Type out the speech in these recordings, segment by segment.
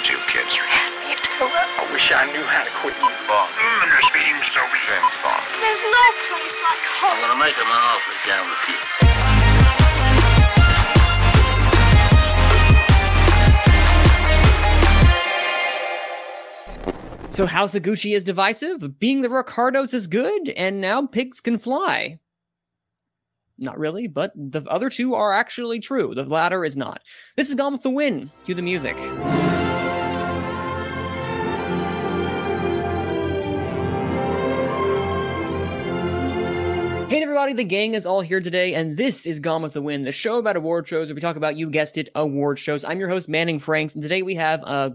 at you, kids. You had me at hello. I wish I knew how to quit you. Bond. Mm, this being so James Bond. There's no place like home. I'm gonna make him an offer down with you. So House of Gucci is divisive. Being the Ricardos is good, and now pigs can fly. Not really, but the other two are actually true. The latter is not. This is Gone with the Wind. Cue the music. The gang is all here today, and this is Gone with the Wind, the show about award shows where we talk about, you guessed it, award shows. I'm your host, Manning Franks, and today we have, uh,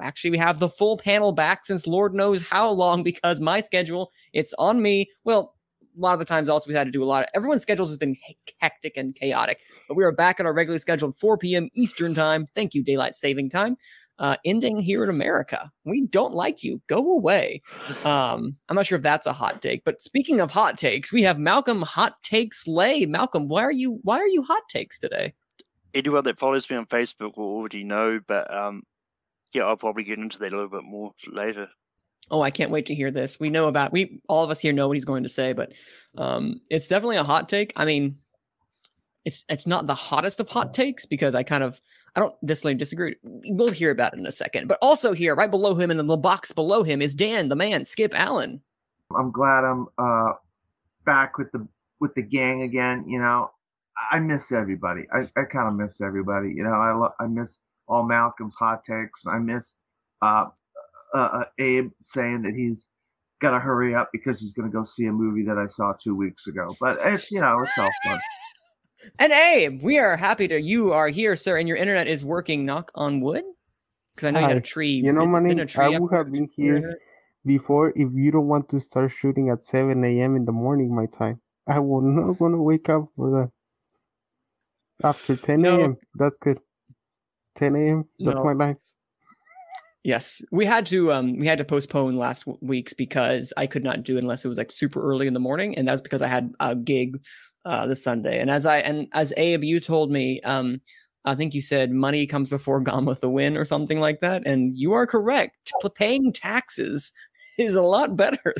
actually, we have the full panel back since Lord knows how long because my schedule, it's on me. Well, a lot of the times also we had to do a lot of, everyone's schedules has been hectic and chaotic, but we are back at our regularly scheduled 4 p.m. Eastern time. Thank you, Daylight Saving Time. Uh, ending here in America. We don't like you. Go away. Um, I'm not sure if that's a hot take, but speaking of hot takes, we have Malcolm Hot Takes Lay. Malcolm, why are you why are you hot takes today? anyone that follows me on Facebook will already know, but um, yeah, I'll probably get into that a little bit more later. Oh, I can't wait to hear this. We know about we all of us here know what he's going to say, but um, it's definitely a hot take. I mean, it's it's not the hottest of hot takes because I kind of I don't necessarily disagree. We'll hear about it in a second. But also here, right below him, in the box below him, is Dan, the man, Skip Allen. I'm glad I'm uh, back with the with the gang again. You know, I miss everybody. I, I kind of miss everybody. You know, I lo- I miss all Malcolm's hot takes. I miss uh, uh, uh, Abe saying that he's got to hurry up because he's going to go see a movie that I saw two weeks ago. But it's you know, it's all fun. And Abe, we are happy to you are here, sir, and your internet is working. Knock on wood, because I know you had a tree. You know, been- been Manny, a tree I would have been here before if you don't want to start shooting at 7 a.m. in the morning, my time. I will not want to wake up for that. After 10 No. a.m., that's good. 10 a.m., that's No. my line. Yes, we had to um we had to postpone last week's because I could not do it unless it was like super early in the morning, and that's because I had a gig uh this Sunday. And as I and as Abe, you told me, um, I think you said money comes before Gone with the Wind or something like that, and you are correct. Paying taxes is a lot better.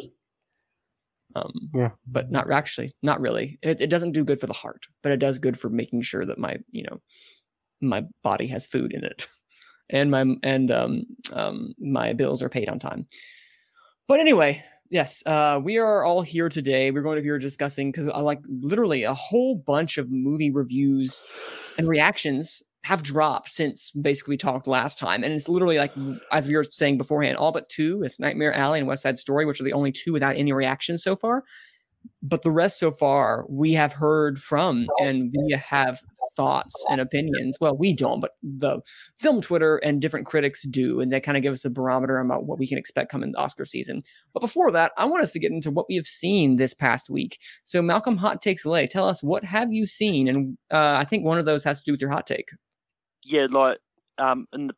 um, Yeah. but not actually, not really. It, it doesn't do good for the heart, but it does good for making sure that my you know my body has food in it and my and um um my bills are paid on time but anyway yes uh we are all here today. We're going to be discussing because i like literally a whole bunch of movie reviews and reactions have dropped since basically we talked last time and it's literally like as we were saying beforehand all but two it's nightmare alley and west side story which are the only two without any reactions so far but the rest so far we have heard from and we have thoughts and opinions. Well we don't but the film twitter and different critics do and they kind of give us a barometer about what we can expect coming the oscar season. But before that i want us to get into what we have seen this past week. So malcolm hot takes lay tell us what have you seen? And uh, i think one of those has to do with your hot take. Yeah, like um, in the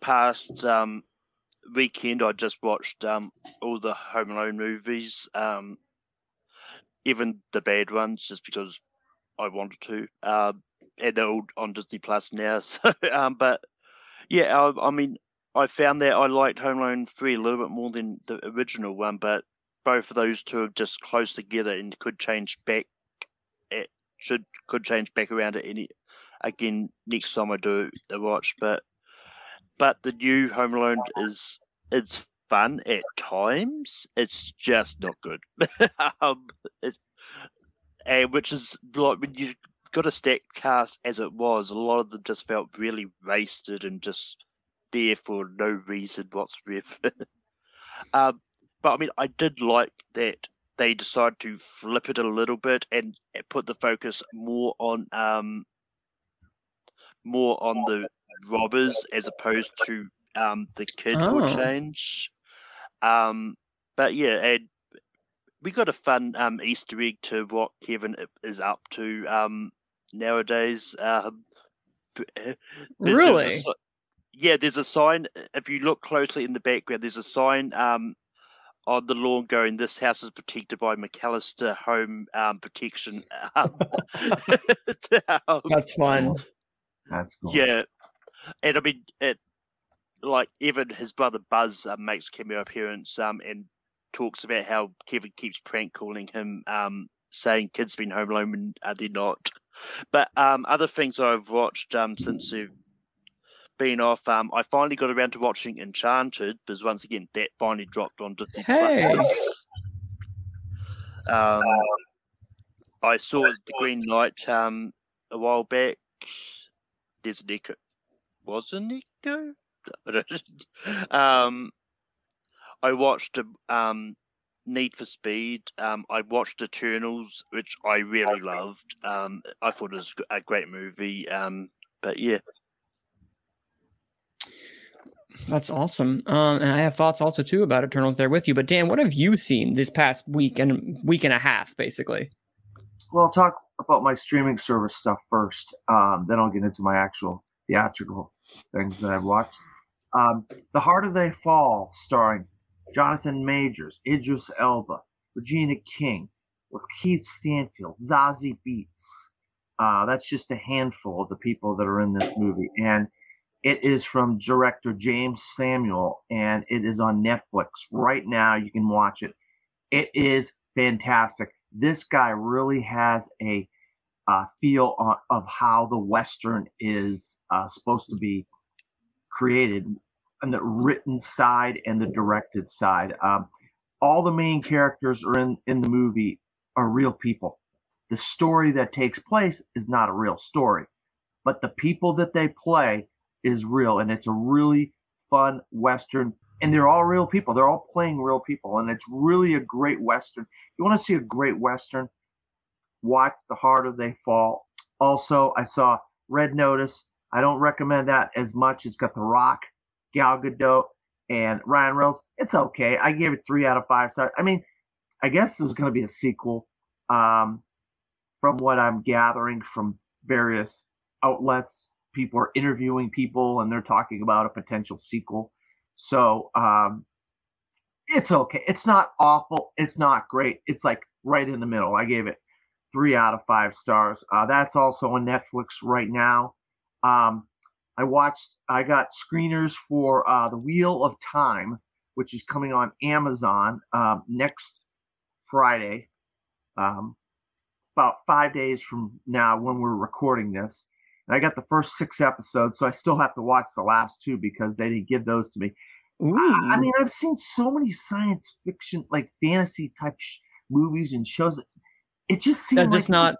past um, weekend, I just watched um, all the Home Alone movies, um, even the bad ones, just because I wanted to. Um, and they're all on Disney Plus now. So, um, but yeah, I, I mean, I found that I liked Home Alone three a little bit more than the original one, but both of those two are just close together and could change back. It should could change back around at any again next time I do the watch. But but the new Home Alone is it's fun at times. It's just not good. um, and which is like when you got a stacked cast as it was, a lot of them just felt really wasted and just there for no reason whatsoever. um, but I mean, I did like that they decided to flip it a little bit and put the focus more on um more on the robbers as opposed to um the kid Oh. change. Um, but yeah, and we got a fun um Easter egg to what Kevin is up to um nowadays. Um, b- there's- there's a Really? yeah, there's a sign. If you look closely in the background, there's a sign um on the lawn going, "This house is protected by McAllister Home um, Protection." Um, um, that's fun That's cool. yeah, and I mean, it, like even his brother Buzz uh, makes a cameo appearance um, and talks about how Kevin keeps prank calling him, um, saying kids been home alone and uh, they're not. But um, other things I've watched um, since you've been off, um, I finally got around to watching Enchanted because once again that finally dropped on Disney. Hey. Um, I saw the Green Knight um, a while back. There's Nico. Was it Nico? I um, I watched um, Need for Speed. Um, I watched Eternals, which I really loved. Um, I thought it was a great movie. Um, but yeah, That's awesome. Um, and I have thoughts also too about Eternals there with you. But Dan, what have you seen this past week and week and a half, basically? Well, I'll talk about my streaming service stuff first. Um, then I'll get into my actual theatrical things that I've watched. Um, the Harder They Fall, starring Jonathan Majors, Idris Elba, Regina King, with Keith Stanfield, Zazie Beetz. Uh, that's just a handful of the people that are in this movie, and it is from director Jeymes Samuel, and it is on Netflix right now. You can watch it. It is fantastic. This guy really has a uh, feel of how the Western is uh, supposed to be created on the written side and the directed side. Um, all the main characters are in, in the movie are real people. The story that takes place is not a real story, but the people that they play is real. And it's a really fun Western. And they're all real people. They're all playing real people. And it's really a great Western. You want to see a great Western? Watch The Harder They Fall. Also, I saw Red Notice. I don't recommend that as much. It's got The Rock, Gal Gadot, and Ryan Reynolds. It's okay. I gave it three out of five stars. I mean, I guess there's going to be a sequel. Um, from what I'm gathering from various outlets, people are interviewing people and they're talking about a potential sequel. So um, it's okay. It's not awful. It's not great. It's like right in the middle. I gave it three out of five stars. Uh, that's also on Netflix right now. Um, I watched. I got screeners for uh, the Wheel of Time, which is coming on Amazon um, next Friday, um, about five days from now when we're recording this. And I got the first six episodes, so I still have to watch the last two because they didn't give those to me. I, I mean, I've seen so many science fiction, like fantasy type sh- movies and shows. It just seems does like not?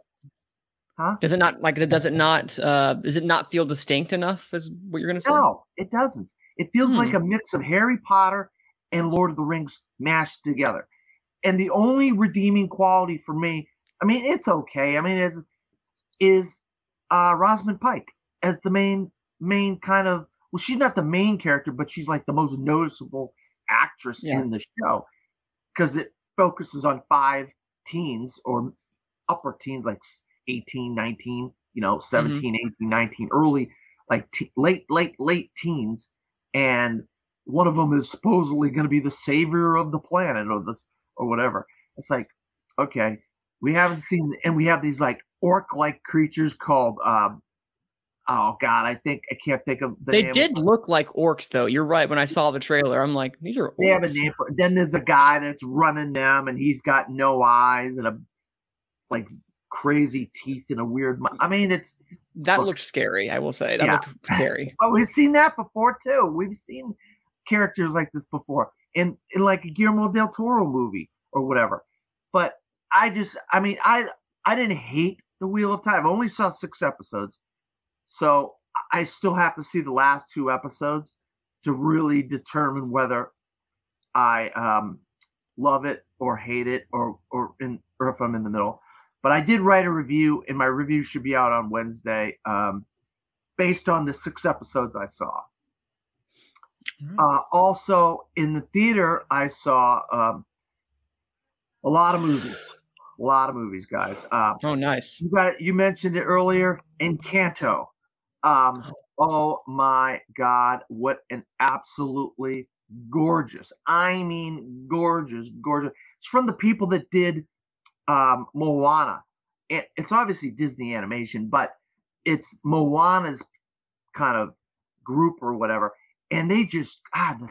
Huh? Does it not like? Does it not? Uh, does it not feel distinct enough? Is what you're gonna say? No, it doesn't. It feels Hmm. like a mix of Harry Potter and Lord of the Rings mashed together. And the only redeeming quality for me, I mean, it's okay. I mean, is is uh Rosamund Pike as the main main kind of well, she's not the main character, but she's like the most noticeable actress Yeah. in the show because it focuses on five teens or upper teens, like s- 18, 19, you know, 17, 18, 19, early, like te- late, late, late teens. And one of them is supposedly going to be the savior of the planet or this or whatever. It's like, okay, we haven't seen, and we have these like orc like creatures called, um, oh God, I think, I can't think of the They did look like orcs, though. You're right. When I saw the trailer, I'm like, these are They have a name for Then there's a guy that's running them, and he's got no eyes and a like crazy teeth and a weird. I mean, it's. That look- looked scary. I will say that Yeah. looked scary. Oh, we've seen that before too. We've seen characters like this before in in like a Guillermo del Toro movie or whatever. But I just, I mean, I I didn't hate the Wheel of Time. I only saw six episodes, so I still have to see the last two episodes to really determine whether I um love it or hate it or or in or if I'm in the middle. But I did write a review, and my review should be out on Wednesday, um, based on the six episodes I saw. Uh, also, in the theater, I saw um, a lot of movies. A lot of movies, guys. Uh, Oh, nice. you got you mentioned it earlier. Encanto. Um, oh my God! What an absolutely gorgeous. I mean, gorgeous, gorgeous. It's from the people that did um, Moana. It, it's obviously Disney animation, but it's Moana's kind of group or whatever. and they just ah the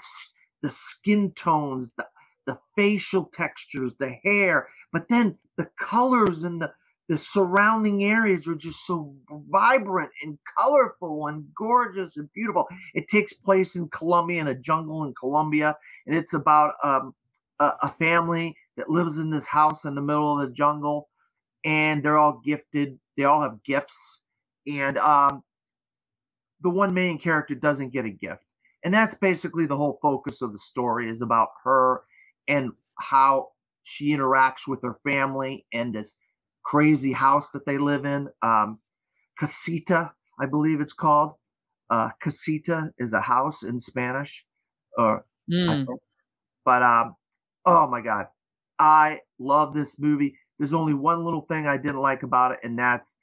the skin tones, the the facial textures, the hair, but then the colors and the the surrounding areas are just so vibrant and colorful and gorgeous and beautiful. It takes place in Colombia in a jungle in Colombia, and it's about um, a, a family that lives in this house in the middle of the jungle, and they're all gifted. They all have gifts, and um, the one main character doesn't get a gift, and that's basically the whole focus of the story is about her and how she interacts with her family and this crazy house that they live in. Um, casita, I believe it's called. Uh, casita is a house in Spanish, or Mm. But um, oh my god, I love this movie. There's only one little thing I didn't like about it, and that's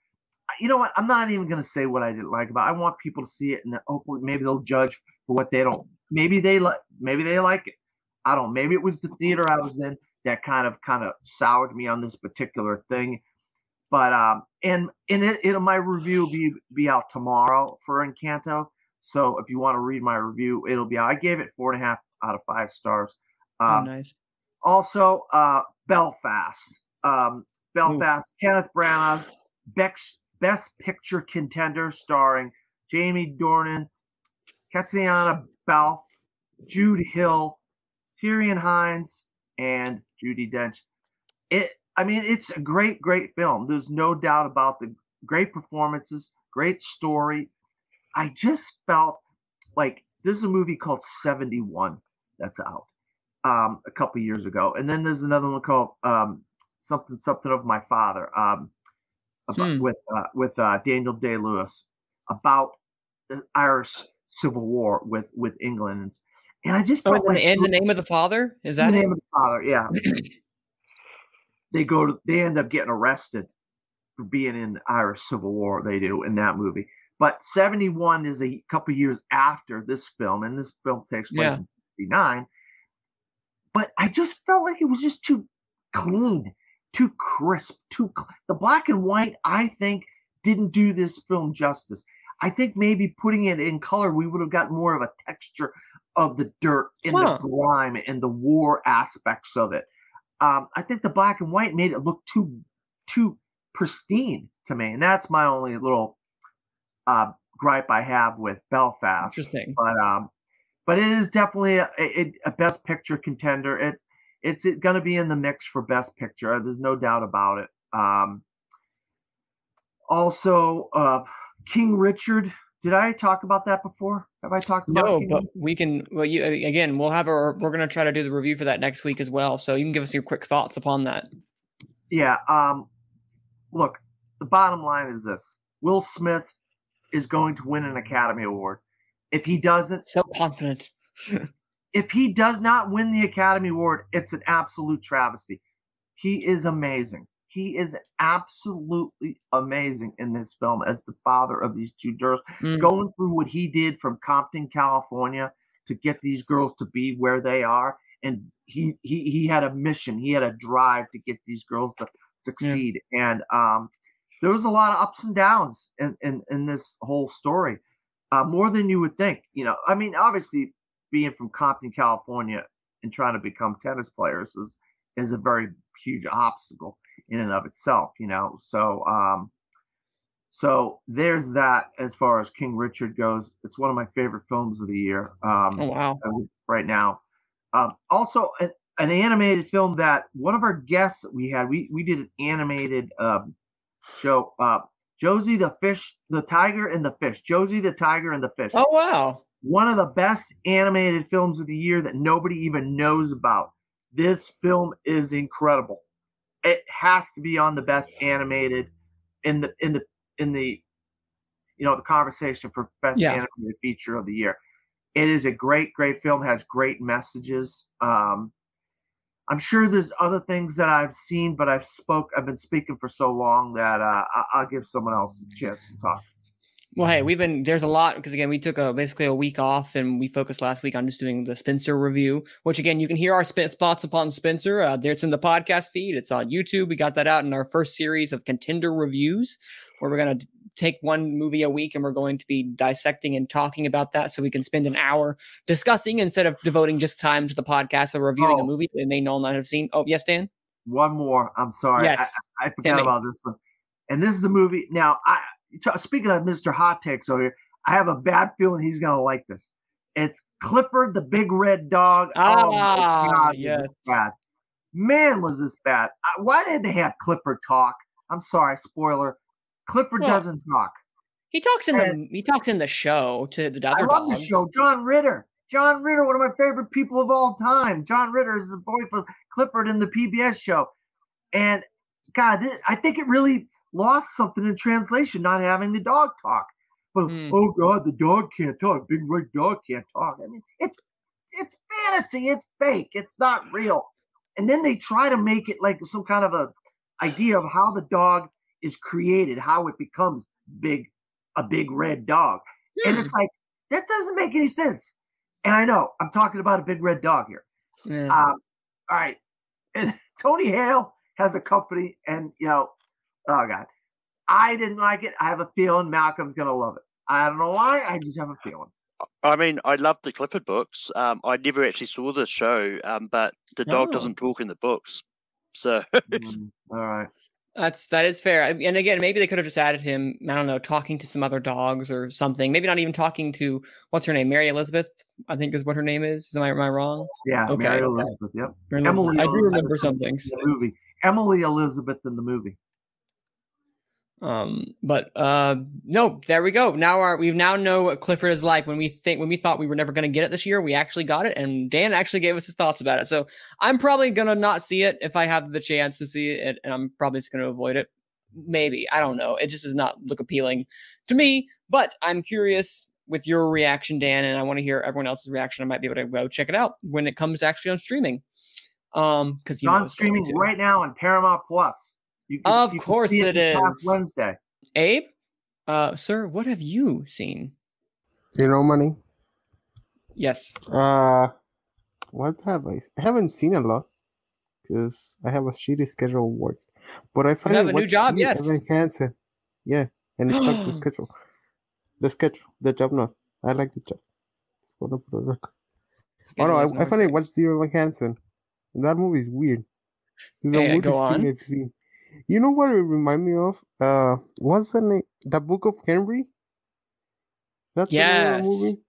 you know what? I'm not even gonna say what I didn't like about. it. I want people to see it, and then hopefully maybe they'll judge for what they don't. Maybe they like. Maybe they like it. I don't. Maybe it was the theater I was in that kind of kind of soured me on this particular thing. But um, and and it, it my review will be be out tomorrow for Encanto. So if you want to read my review, it'll be out. I gave it four and a half out of five stars. Oh, Um, nice. Also, uh, Belfast. Um, Belfast, Kenneth Branagh's Bex, Best Picture contender, starring Jamie Dornan, Katiana Balfe, Jude Hill, Tyrion Hines, and Judi Dench. It, I mean, it's a great, great film. There's no doubt about the great performances, great story. I just felt like this is a movie called 71 that's out um, a couple years ago, and then there's another one called um, something something of my father um, about, Hmm. with uh, with uh, Daniel Day Lewis about the Irish Civil War with with England, and, I just Oh, and, like and the name of the father is that the it? name of the father, yeah. they go to they end up getting arrested for being in the Irish Civil War. They do in that movie. But 71 is a couple years after this film, and this film takes place Yeah. in 69. But I just felt like it was just too clean, too crisp, too cl- the black and white. I think didn't do this film justice. I think maybe putting it in color, we would have got more of a texture of the dirt and Huh. the grime and the war aspects of it. Um, I think the black and white made it look too too pristine to me, and that's my only little uh, gripe I have with Belfast Interesting. but um, but it is definitely a, a, a best picture contender. It's it's going to be in the mix for best picture. There's no doubt about it. Um, also, uh, King Richard. Did I talk about that before? Have I talked about? No, King but we can. Well, you again. We'll have our. We're gonna try to do the review for that next week as well. So you can give us your quick thoughts upon that. Yeah. Um, look, the bottom line is this: Will Smith is going to win an Academy Award. If he doesn't, So confident. if he does not win the Academy Award, it's an absolute travesty. He is amazing. He is absolutely amazing in this film as the father of these two girls. Mm. Going through what he did from Compton, California, to get these girls to be where they are, and he he he had a mission. He had a drive to get these girls to succeed, and um, there was a lot of ups and downs in in, in this whole story, uh, more than you would think. You know, I mean, obviously being from Compton, California, and trying to become tennis players is is a very huge obstacle in and of itself, you know. So um so there's that as far as King Richard goes. It's one of my favorite films of the year. Um Oh wow. right now. Um also an, an animated film that one of our guests we had, we we did an animated um show uh Josee the fish, the tiger and the fish. Josee the tiger and the fish Oh wow. one of the best animated films of the year that nobody even knows about. This film is incredible. It has to be on the best animated in the in the in the you know the conversation for best Yeah. animated feature of the year. It is a great, great film. Has great messages. Um, I'm sure there's other things that I've seen, but I've spoke. I've been speaking for so long that uh, I- I'll give someone else a chance to talk. Well, hey, we've been there's a lot because again we took a basically a week off and we focused last week on just doing the Spencer review, which again you can hear our sp- spots upon Spencer. Uh, there it's in the podcast feed. It's on YouTube. We got that out in our first series of contender reviews, where we're gonna take one movie a week and we're going to be dissecting and talking about that so we can spend an hour discussing instead of devoting just time to the podcast of reviewing a Oh. movie they may not have seen. Oh, yes, Dan? One more. I'm sorry. Yes. I, I forgot about this one. And this is a movie. Now, I speaking of Mr. Hot Takes over here, I have a bad feeling he's gonna like this. It's Clifford the Big Red Dog. oh my Ah, God, yes. bad. Man, was this bad? Why did they have Clifford talk? I'm sorry, spoiler. Clifford Well, doesn't talk. He talks in the he talks in the show to the dog. I love the show. John Ritter. John Ritter, one of my favorite people of all time. John Ritter is the boy from Clifford in the PBS show. And God, I think it really lost something in translation not having the dog talk. But Hmm. oh God, the dog can't talk. Big red dog can't talk. I mean, it's it's fantasy. It's fake. It's not real. And then they try to make it like some kind of a idea of how the dog is created, how it becomes big, a big red dog. And Hmm. it's like that doesn't make any sense. And I know I'm talking about a big red dog here. Yeah. Um, all right, and Tony Hale has a company, and you know, oh god, I didn't like it. I have a feeling Malcolm's gonna love it. I don't know why. I just have a feeling. I mean, I love the Clifford books. Um, I never actually saw the show, um, but the dog Oh. doesn't talk in the books. So Mm, all right. That's that is fair. And again, maybe they could have just added him. I don't know, talking to some other dogs or something. Maybe not even talking to what's her name, Mary Elizabeth. I think is what her name is. Am I am I wrong? Yeah, Okay, Mary. Elizabeth. Yep. Mary Emily Elizabeth. I do remember some things. in the movie. Emily Elizabeth in the movie. Um, but uh, no, there we go. Now our we now know what Clifford is like. When we think when we thought we were never going to get it this year, we actually got it, and Dan actually gave us his thoughts about it. So I'm probably gonna not see it if I have the chance to see it, and I'm probably just gonna avoid it. Maybe I don't know. It just does not look appealing to me. But I'm curious with your reaction, Dan, and I want to hear everyone else's reaction. I might be able to go check it out when it comes actually on streaming. Um, because you on streaming to. right now on Paramount Plus. You, Of you course see it this past. Wednesday. Abe, uh, sir, what have you seen? You know, money. Yes. Uh, what have I? I haven't seen a lot because I have a shitty schedule of work. But I finally have a new job, Dear yes. Evan Hansen. Yeah, and it's like the schedule. The schedule, the job. Not. I like the job. Just wanna put it on record. Oh no, I, I finally watched Dear Evan Hansen. That movie is weird. It's the Hey, weirdest thing. I've seen. You know what it remind me of? Uh, what's the name? The Book of Henry. That's the the movie.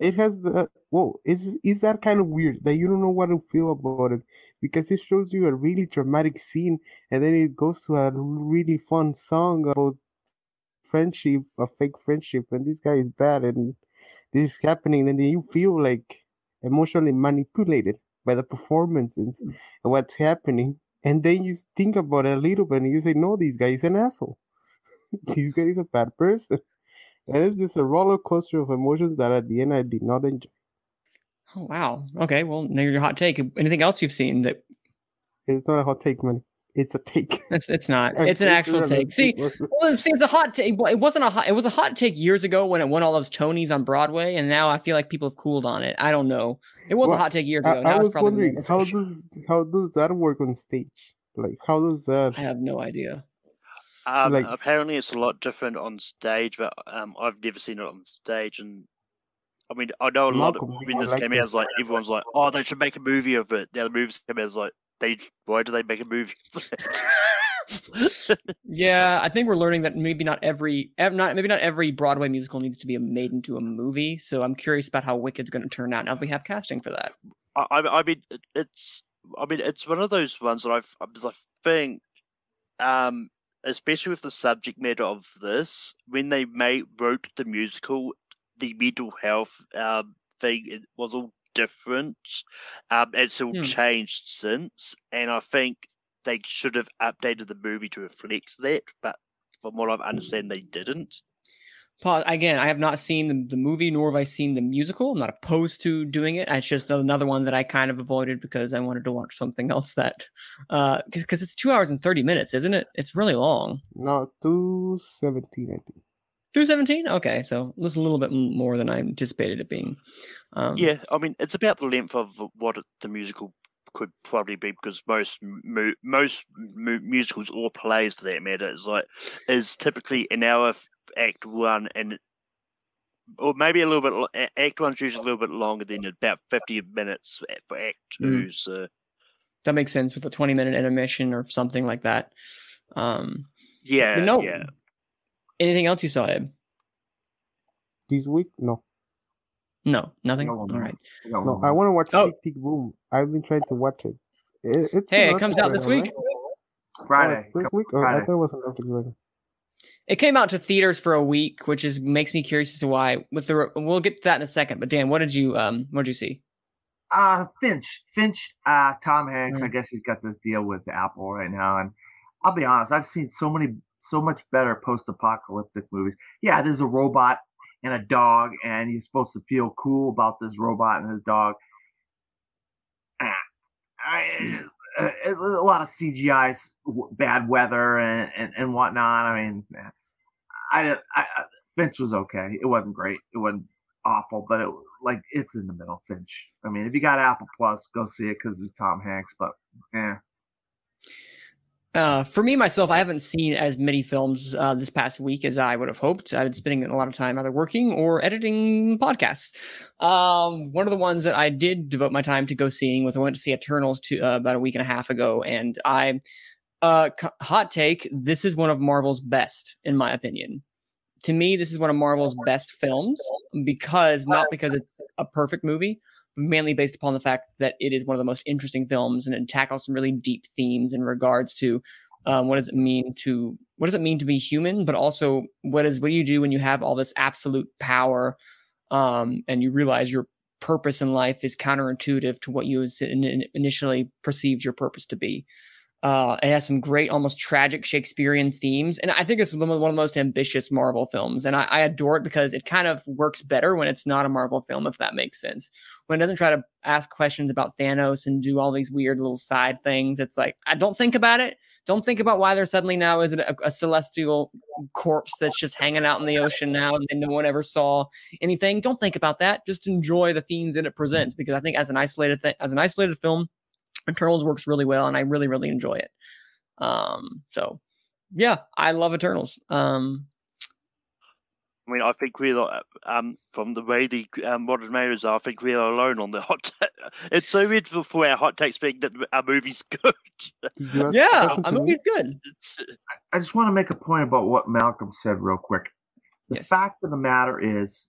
It has the whoa. Is is that kind of weird that you don't know what to feel about it because it shows you a really dramatic scene and then it goes to a really fun song about friendship, a fake friendship, and this guy is bad and this is happening, and then you feel like emotionally manipulated by the performances and what's happening. And then you think about it a little bit and you say, no, this guy is an asshole. this guy is a bad person. And it's just a roller coaster of emotions that at the end I did not enjoy. Oh wow. Okay. Well, now your hot take. Anything else you've seen that It's not a hot take, man. It's a take. it's it's not. I'm It's an actual take. See, well, see, it's a hot take. It wasn't a hot. It was a hot take years ago when it won all those Tonys on Broadway, and now I feel like people have cooled on it. I don't know. It was Well, a hot take years ago. I now was it's probably wondering how does how does that work on stage? Like how does that I have no idea. um, Like- apparently it's a lot different on stage, but um, I've never seen it on stage. And I mean, I know a lot of Malcolm, when this like came that. out, like everyone's like, "Oh, they should make a movie of it." Now the movies came out, it's like, "They why do they make a movie?" Yeah, I think we're learning that maybe not every not maybe not every Broadway musical needs to be made into a movie. So I'm curious about how Wicked's going to turn out now that we have casting for that. I, I mean, it's I mean, it's one of those ones that I've I think, um, especially with the subject matter of this, when they made wrote the musical, the mental health um thing it was all different. Um, it's all Hmm. changed since, and I think they should have updated the movie to reflect that. But from what I've understand, they didn't. Paul, again, I have not seen the, the movie nor have I seen the musical. I'm not opposed to doing it. It's just another one that I kind of avoided because I wanted to watch something else that, uh, because it's two hours and 30 minutes, isn't it? It's really long. no two seventeen I think. 217? Okay, so is a little bit more than I anticipated it being. Um, Yeah, I mean, it's about the length of what the musical could probably be because most mu- most mu- musicals or plays, for that matter, is like is typically an hour Act One, and or maybe a little bit. Act One's usually a little bit longer than about fifty minutes for Act Two. So That makes sense with a 20 minute intermission or something like that. Um, yeah, no, yeah. Anything else you saw, Ed? This week, no, No, nothing. No, All no. right. We got no. I want to watch Oh. Tick Tick Boom. I've been trying to watch it. it it's Hey, it comes out this now, week. right? Oh, Friday. it's this week. Oh, I thought it was on Netflix right. It came out to theaters for a week, which is makes me curious as to why. With the we'll get to that in a second. But Dan, what did you um what did you see? Uh Finch. Finch, uh Tom Hanks, I Mm. guess he's got this deal with Apple right now. And I'll be honest, I've seen so many so much better post apocalyptic movies. Yeah, there's a robot and a dog, and you're supposed to feel cool about this robot and his dog. Ah, I, uh, a lot of CGI, bad weather and, and, and whatnot. I mean, eh, I, I Finch was okay. It wasn't great. It wasn't awful, but it like it's in the middle. Finch. I mean, if you got Apple Plus, go see it because it's Tom Hanks. But yeah, Uh, for me myself, I haven't seen as many films uh, this past week as I would have hoped. I've been spending a lot of time either working or editing podcasts. Um, one of the ones that I did devote my time to go seeing was I went to see Eternals to, uh, about a week and a half ago, and I uh, hot take: this is one of Marvel's best, in my opinion. To me, this is one of Marvel's best films because not because it's a perfect movie, mainly based upon the fact that it is one of the most interesting films and it tackles some really deep themes in regards to um, what does it mean to what does it mean to be human, but also what is what do you do when you have all this absolute power um, and you realize your purpose in life is counterintuitive to what you initially perceived your purpose to be. Uh, it has some great, almost tragic Shakespearean themes, and I think it's one of the most ambitious Marvel films. And I, I adore it because it kind of works better when it's not a Marvel film, if that makes sense. When it doesn't try to ask questions about Thanos and do all these weird little side things, it's like I don't think about it. Don't think about why there suddenly now is a, a celestial corpse that's just hanging out in the ocean now, and no one ever saw anything. Don't think about that. Just enjoy the themes that it presents, because I think as an isolated th- as an isolated film, Eternals works really well, and I really really enjoy it. Um, so yeah, I love Eternals. Um, I mean, I think we're uh, um from the way the um, Rotten Tomatoes are. I think we're alone on the hot. ta- it's so weird for, for our hot takes being that our movie's good. Did you ask a yeah, question a to me? movie's good. I just want to make a point about what Malcolm said real quick. The Yes. fact of the matter is,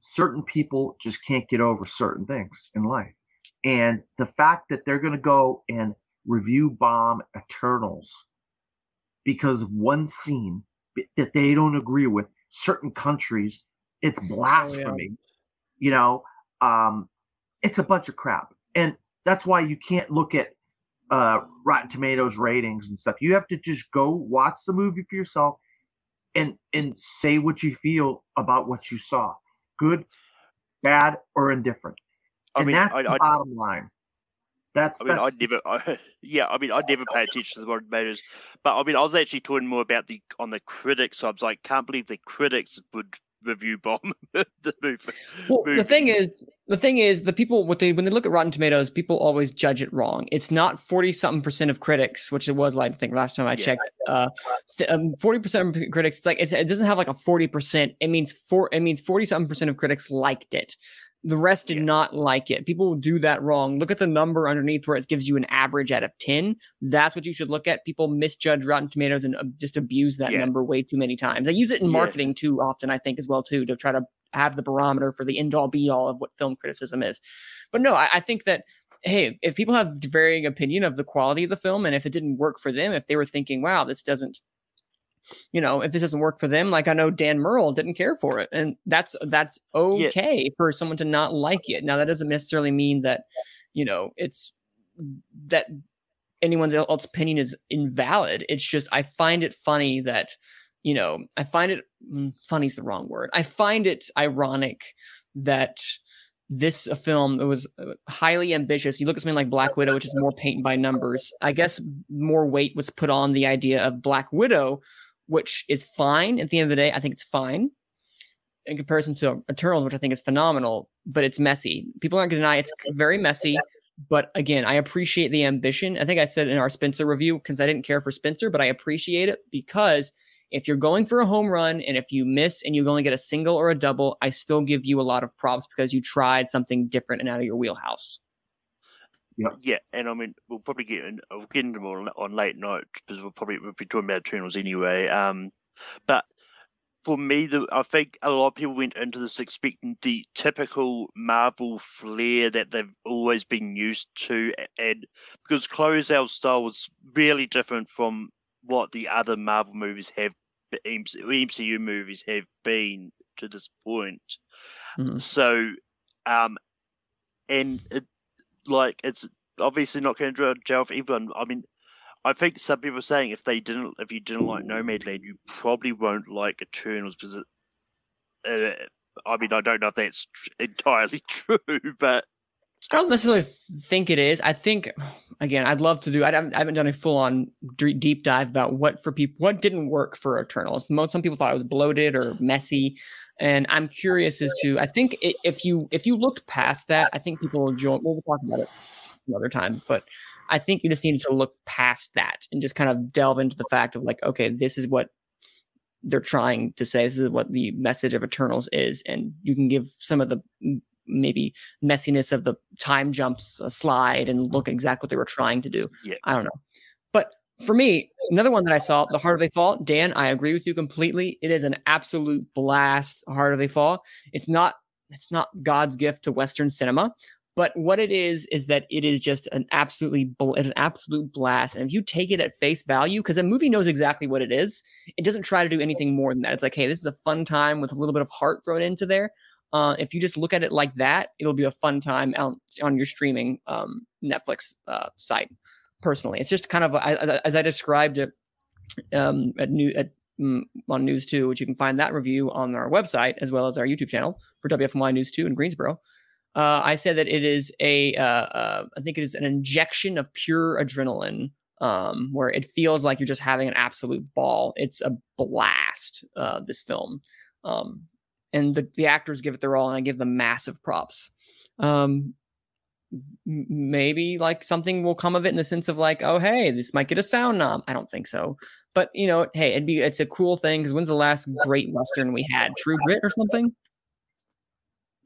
certain people just can't get over certain things in life, and the fact that they're going to go and review bomb Eternals because of one scene that they don't agree with certain countries, it's blasphemy. You know, um, it's a bunch of crap, and that's why you can't look at uh, Rotten Tomatoes ratings and stuff. You have to just go watch the movie for yourself and and say what you feel about what you saw, good, bad, or indifferent. I and mean, that's I, the I, bottom line. That's I mean, I never, I, yeah, I mean, I never pay attention to the Rotten Tomatoes, but I mean, I was actually talking more about the on the critics. So I was like, can't believe the critics would review bomb the movie. Well, the thing is, the thing is, the people what they when they look at Rotten Tomatoes, people always judge it wrong. It's not forty something percent of critics, which it was like I think last time I Yeah. checked. Uh, forty percent of critics. It's like it's, it doesn't have like a forty percent. It means four. It means forty something percent of critics liked it. The rest did Yeah. not like it. People do that wrong. Look at the number underneath where it gives you an average out of 10. That's what you should look at. People misjudge Rotten Tomatoes and uh, just abuse that Yeah. number way too many times. They use it in Yeah. marketing too often, I think, as well, too, to try to have the barometer for the end all be all of what film criticism is. But no, I, I think that hey, if people have varying opinion of the quality of the film, and if it didn't work for them, if they were thinking, wow, this doesn't, you know, if this doesn't work for them, like I know Dan Merle didn't care for it, and that's that's okay for someone to not like it. Now that doesn't necessarily mean that, you know, it's that anyone's else opinion is invalid. It's just I find it funny that, you know, I find it mm, funny is the wrong word. I find it ironic that this a film that was uh, highly ambitious. You look at something like Black Widow, which is more paint by numbers. I guess more weight was put on the idea of Black Widow, which is fine at the end of the day. I think it's fine in comparison to Eternals, which I think is phenomenal, but it's messy. People aren't going to deny it's very messy. But again, I appreciate the ambition. I think I said in our Spencer review because I didn't care for Spencer, but I appreciate it because if you're going for a home run and if you miss and you only get a single or a double, I still give you a lot of props because you tried something different and out of your wheelhouse. Yeah, and I mean we'll probably get in, we'll get into more on, on late night because we'll probably we'll be talking about Eternals anyway. Um, but for me, the, I think a lot of people went into this expecting the typical Marvel flair that they've always been used to, and because Chloe Zhao's style was really different from what the other Marvel movies have, MCU movies have been to this point. Mhm. So, um, and it, like it's obviously not going to gel for everyone. I mean, I think some people are saying if they didn't, if you didn't like Nomadland, you probably won't like Eternals because it. Uh, I mean, I don't know if that's entirely true, but I don't necessarily think it is. I think, again, I'd love to do. I haven't, I haven't done a full on deep dive about what for people what didn't work for Eternals. Most some people thought it was bloated or messy, and I'm curious as to. I think i if you if you looked past that, I think people will enjoy. We'll talk about it another time, but I think you just needed to look past that and just kind of delve into the fact of like, okay, this is what they're trying to say. This is what the message of Eternals is, and you can give some of the maybe messiness of the time jumps a slide and look mm-hmm. exactly what they were trying to do. Yeah. I don't know. But for me, another one that I saw, The Harder They Fall, Dan, I agree with you completely. It is an absolute blast, "The Harder They Fall. It's not it's not God's gift to Western cinema, but what it is is that it is just an absolutely bl- an absolute blast. And if you take it at face value, because a movie knows exactly what it is, it doesn't try to do anything more than that. It's like, hey, this is a fun time with a little bit of heart thrown into there. Uh, if you just look at it like that, it'll be a fun time out on your streaming um, Netflix uh, site. Personally, it's just kind of as, as I described it um, at new at mm, on News Two, which you can find that review on our website as well as our YouTube channel for WFMY News Two in Greensboro. Uh, I said that it is a, uh, uh, I think it is an injection of pure adrenaline, um, where it feels like you're just having an absolute ball. It's a blast. Uh, this film, um, and the the actors give it their all, and I give them massive props. Um, maybe like something will come of it in the sense of like, oh hey, this might get a sound nom. I don't think so, but you know, hey, it'd be it's a cool thing because when's the last great western we had? True Grit or something?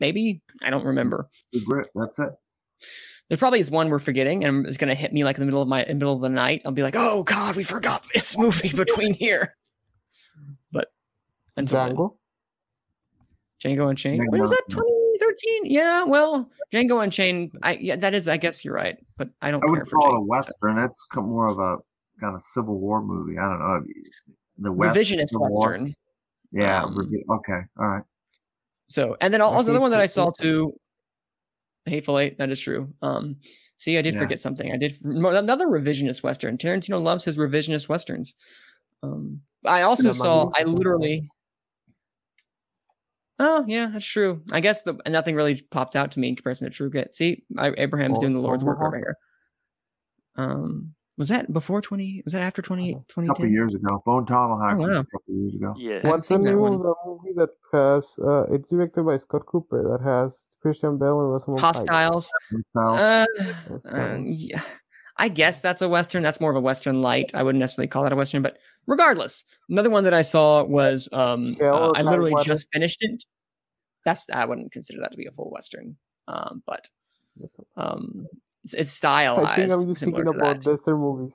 Maybe I don't remember. The grit. That's it. There probably is one we're forgetting, and it's gonna hit me like in the middle of my in the middle of the night. I'll be like, "Oh God, we forgot this movie between here." But until then, Django. Django Unchained. When was that? 2013. Yeah, well, Django Unchained. I yeah, that is. I guess you're right, but I don't I would call it a western. That's more of a kind of Civil War movie. I don't know. The West Revisionist Civil War. western. Yeah. Um, okay. All right. So, and then also the other think one that I saw too. Hateful Eight. That is true. Um, see, I did Yeah. forget something. I did another revisionist western. Tarantino loves his revisionist westerns. Um, I also saw. I literally. Oh yeah, that's true. I guess the nothing really popped out to me in comparison to True Grit. See, I, Abraham's Oh, doing the Lord's work over here. Um, was that before twenty? Was that after 20, A couple of years ago. Bone Tomahawk Oh, was wow. a couple years ago. yeah, What's the seen name one. of the movie that has? Uh, it's directed by Scott Cooper. That has Christian Bale and Rosamund Pike. Hostiles. Uh, That's the uh, yeah, I guess that's a western. That's more of a western light. I wouldn't necessarily call that a western, but regardless, another one that I saw was um, uh, I literally Water? just finished it. That's I wouldn't consider that to be a full western, um, but um, it's, it's stylized. I think I'm just thinking about that. desert movies.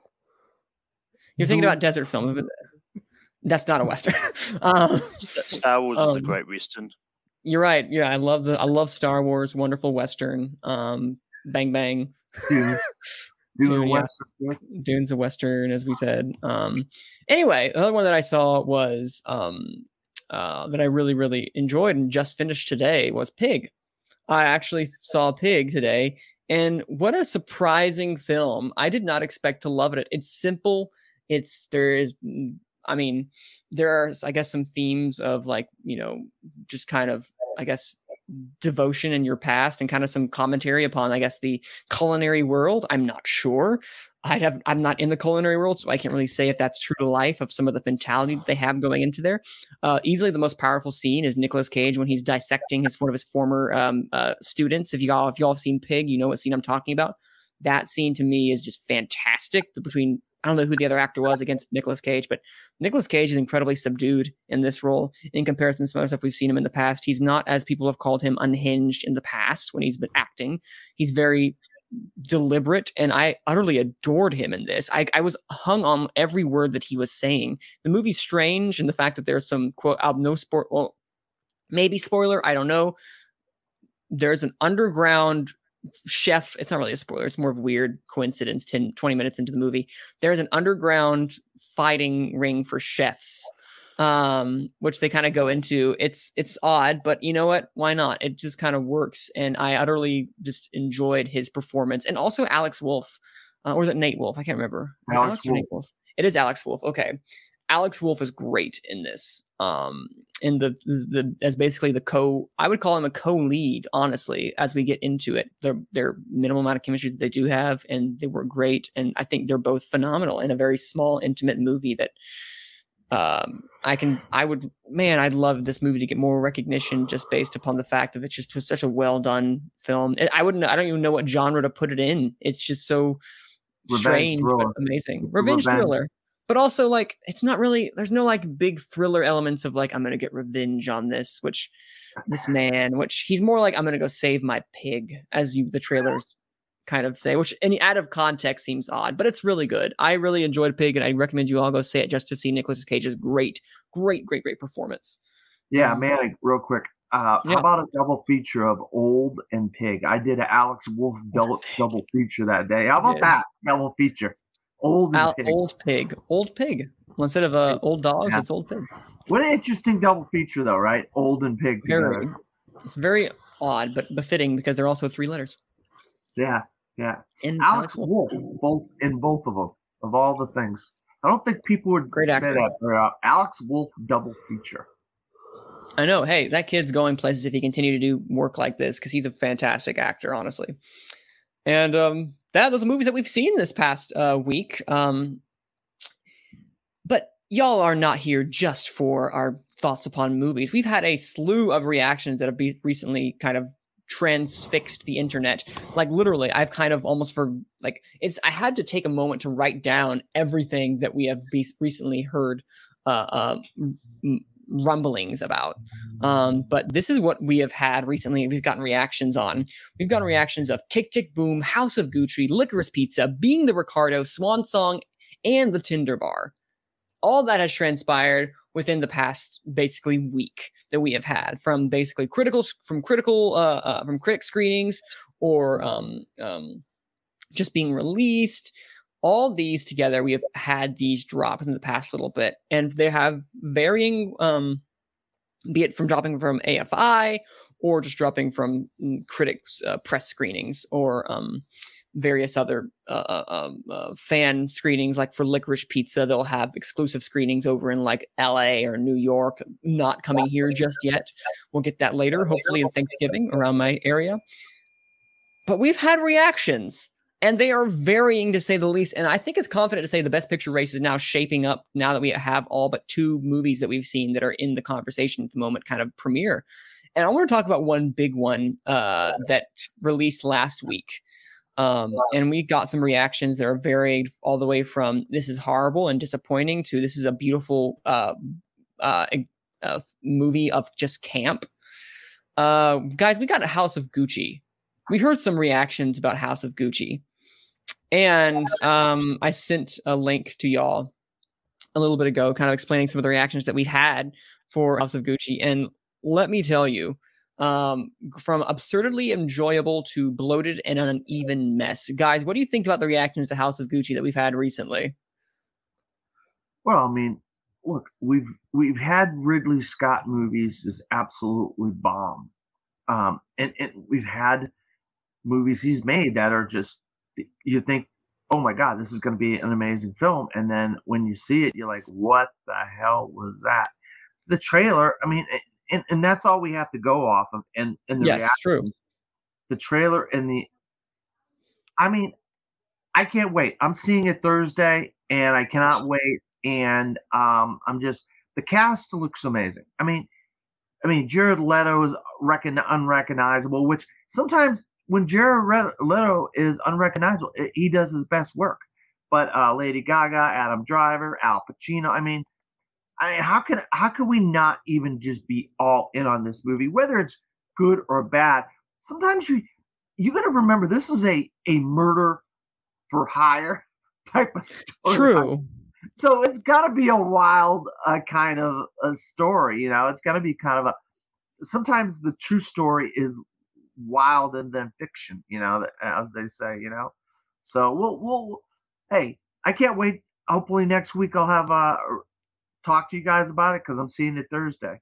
You're thinking Dune. about desert films. but That's not a western. um, Star Wars is a um, great western. you're right. Yeah, I love the I love Star Wars. Wonderful western. Um, bang bang. Dune. Yeah. Dune's a western, as we said. Um, anyway, another one that I saw was um, uh, that I really, really enjoyed and just finished today was Pig. I actually saw Pig today, and what a surprising film! I did not expect to love it. It's simple. It's there is, I mean, there are, I guess, some themes of like you know, just kind of, I guess, devotion in your past and kind of some commentary upon, I guess, the culinary world. I'm not sure. I have I'm not in the culinary world, so I can't really say if that's true to life of some of the mentality that they have going into there. Uh, easily the most powerful scene is Nicolas Cage when he's dissecting his one of his former um, uh, students. If you all if y'all have seen Pig, you know what scene I'm talking about. That scene to me is just fantastic. Between I don't know who the other actor was against Nicolas Cage, but Nicolas Cage is incredibly subdued in this role in comparison to some other stuff we've seen him in the past. He's not as people have called him unhinged in the past when he's been acting. He's very deliberate and I utterly adored him in this. I, I was hung on every word that he was saying. The movie's strange and the fact that there's some quote out no sport well maybe spoiler, I don't know. There's an underground chef it's not really a spoiler it's more of a weird coincidence 10 20 minutes into the movie there's an underground fighting ring for chefs um which they kind of go into. It's it's odd but you know what? Why not? It just kind of works and i utterly just enjoyed his performance. And also Alex Wolff uh, or is it nate wolf? I can't remember. Alex Alex Wolff? It is Alex Wolff okay Alex Wolff is great in this um in the, the as basically the co I would call him a co-lead honestly as we get into it. Their their minimal amount of chemistry that they do have and they were great and I think they're both phenomenal in a very small intimate movie that um I can I would man I'd love this movie to get more recognition just based upon the fact that it's just was such a well done film I wouldn't I don't even know what genre to put it in. It's just so Revenge strange but amazing. Revenge, revenge. thriller but also like it's not really there's no like big thriller elements of like i'm gonna get revenge on this which this man which he's more like i'm gonna go save my pig as you the trailers kind of say which any out of context seems odd but it's really good i really enjoyed pig and i recommend you all go see it just to see Nicolas Cage's great great great great performance Yeah, Um, man, real quick. Uh, Yeah. How about a double feature of Old and Pig? I did an Alex Wolff double double feature that day. How about Yeah. that double feature? Old Al- Pig. old pig old pig well, instead of uh, old dogs Yeah. it's old pig What an interesting double feature, though, right? Old and Pig together. very it's very odd but befitting because they're also three letters Yeah, yeah. and Alex Wolff, both in both of them, of all the things. I don't think people would Great say actor. that. For, uh, Alex Wolff double feature. I know. Hey, that kid's going places if he continue to do work like this because he's a fantastic actor, honestly. And um, that those movies that we've seen this past uh, week. Um, but y'all are not here just for our thoughts upon movies. We've had a slew of reactions that have be- recently kind of transfixed the internet. Like literally, I've kind of almost for like it's. I had to take a moment to write down everything that we have be- recently heard. Uh, uh, m- rumblings about. Um but this is what we have had recently we've gotten reactions on. We've gotten reactions of tick tick boom house of gucci licorice pizza being the ricardo swan song and the Tender Bar. All that has transpired within the past basically week that we have had from basically critical from critical uh, uh from critic screenings or um um just being released all these together we have had these drop in the past little bit and they have varying um be it from dropping from afi or just dropping from mm, critics uh, press screenings or um various other uh, uh, um, uh, fan screenings like for licorice pizza they'll have exclusive screenings over in like la or new york not coming here just yet. We'll get that later hopefully in thanksgiving around my area. But we've had reactions and they are varying to say the least. And I think it's confident to say the best picture race is now shaping up now that we have all but two movies that we've seen that are in the conversation at the moment kind of premiere. And I want to talk about one big one uh, that released last week. Um, and we got some reactions that are varied all the way from this is horrible and disappointing to this is a beautiful uh, uh, uh, movie of just camp. Uh, guys, we got a House of Gucci. We heard some reactions about House of Gucci. And um, I sent a link to y'all a little bit ago, kind of explaining some of the reactions that we had for House of Gucci. And let me tell you, um, from absurdly enjoyable to bloated and an uneven mess. Guys, what do you think about the reactions to House of Gucci that we've had recently? Well, I mean, look, we've we've had Ridley Scott movies just absolutely bomb, um, and and we've had movies he's made that are just you think, oh my god, this is going to be an amazing film, and then when you see it, you're like, what the hell was that? The trailer, I mean, and and that's all we have to go off of, and and the yes, reaction true. the trailer and the I mean, I can't wait. I'm seeing it Thursday and I cannot wait. And um I'm just the cast looks amazing. I mean, I mean Jared Leto is recon- unrecognizable, which sometimes when Jared Re- Leto is unrecognizable, he does his best work. but uh, Lady Gaga, Adam Driver, Al Pacino. I mean, I mean, how can how can we not even just be all in on this movie, whether it's good or bad? Sometimes you you got to remember this is a a murder for hire type of story. True. So it's got to be a wild uh, kind of a story, you know. It's got to be kind of a. Sometimes the true story is wild and then fiction, you know, as they say, you know. So we'll we'll. Hey, I can't wait. Hopefully next week I'll have uh talk to you guys about it because I'm seeing it Thursday.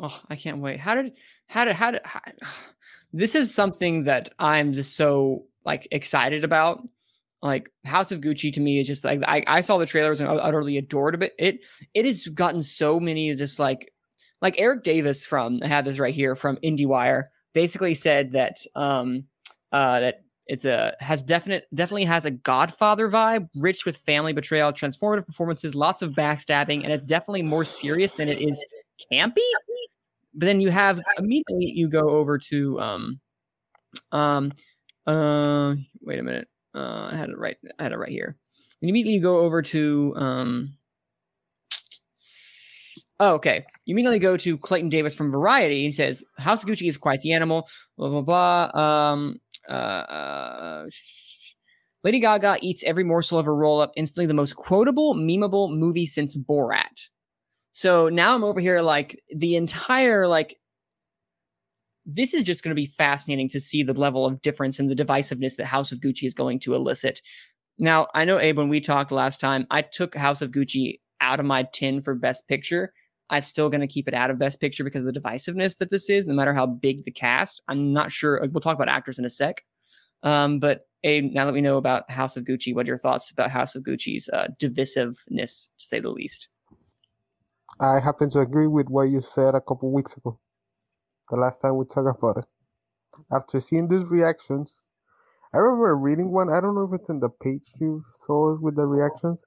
Oh, I can't wait. How did how did how did how, this is something that I'm just so like excited about. Like House of Gucci to me is just like I, I saw the trailers and I utterly adored it. It it has gotten so many just like like Eric Davis from I have this right here from IndieWire basically said that um uh that it's a has definite definitely has a Godfather vibe, rich with family betrayal, transformative performances, lots of backstabbing, and it's definitely more serious than it is campy. But then you have immediately you go over to um um uh wait a minute. Uh I had it right I had it right here. And immediately you go over to um Oh, okay. You immediately go to Clayton Davis from Variety. He says, House of Gucci is quite the animal, blah, blah, blah. Um, uh, uh, Lady Gaga eats every morsel of her role up, instantly the most quotable, memeable movie since Borat. So now I'm over here like the entire like this is just going to be fascinating to see the level of difference and the divisiveness that House of Gucci is going to elicit. Now, I know Abe when we talked last time, I took House of Gucci out of my tin for best picture. I'm still going to keep it out of best picture because of the divisiveness that this is, no matter how big the cast. I'm not sure. We'll talk about actors in a sec. Um, but Abe, now that we know about House of Gucci, what are your thoughts about House of Gucci's uh, divisiveness, to say the least? I happen to agree with what you said a couple weeks ago, the last time we talked about it. After seeing these reactions, I remember reading one. I don't know if it's in the page you saw with the reactions,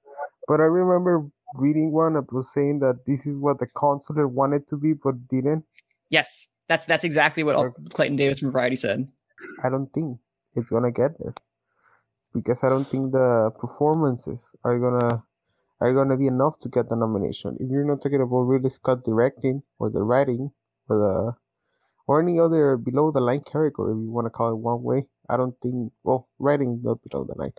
but I remember reading one that was saying that this is what the Counselor wanted to be but didn't. Yes, that's that's exactly what Okay. Clayton Davis from Variety said. I don't think it's gonna get there because I don't think the performances are gonna are gonna be enough to get the nomination. If you're not talking about Ridley Scott directing or the writing or the or any other below the line category, if you want to call it one way, I don't think well writing not below the line,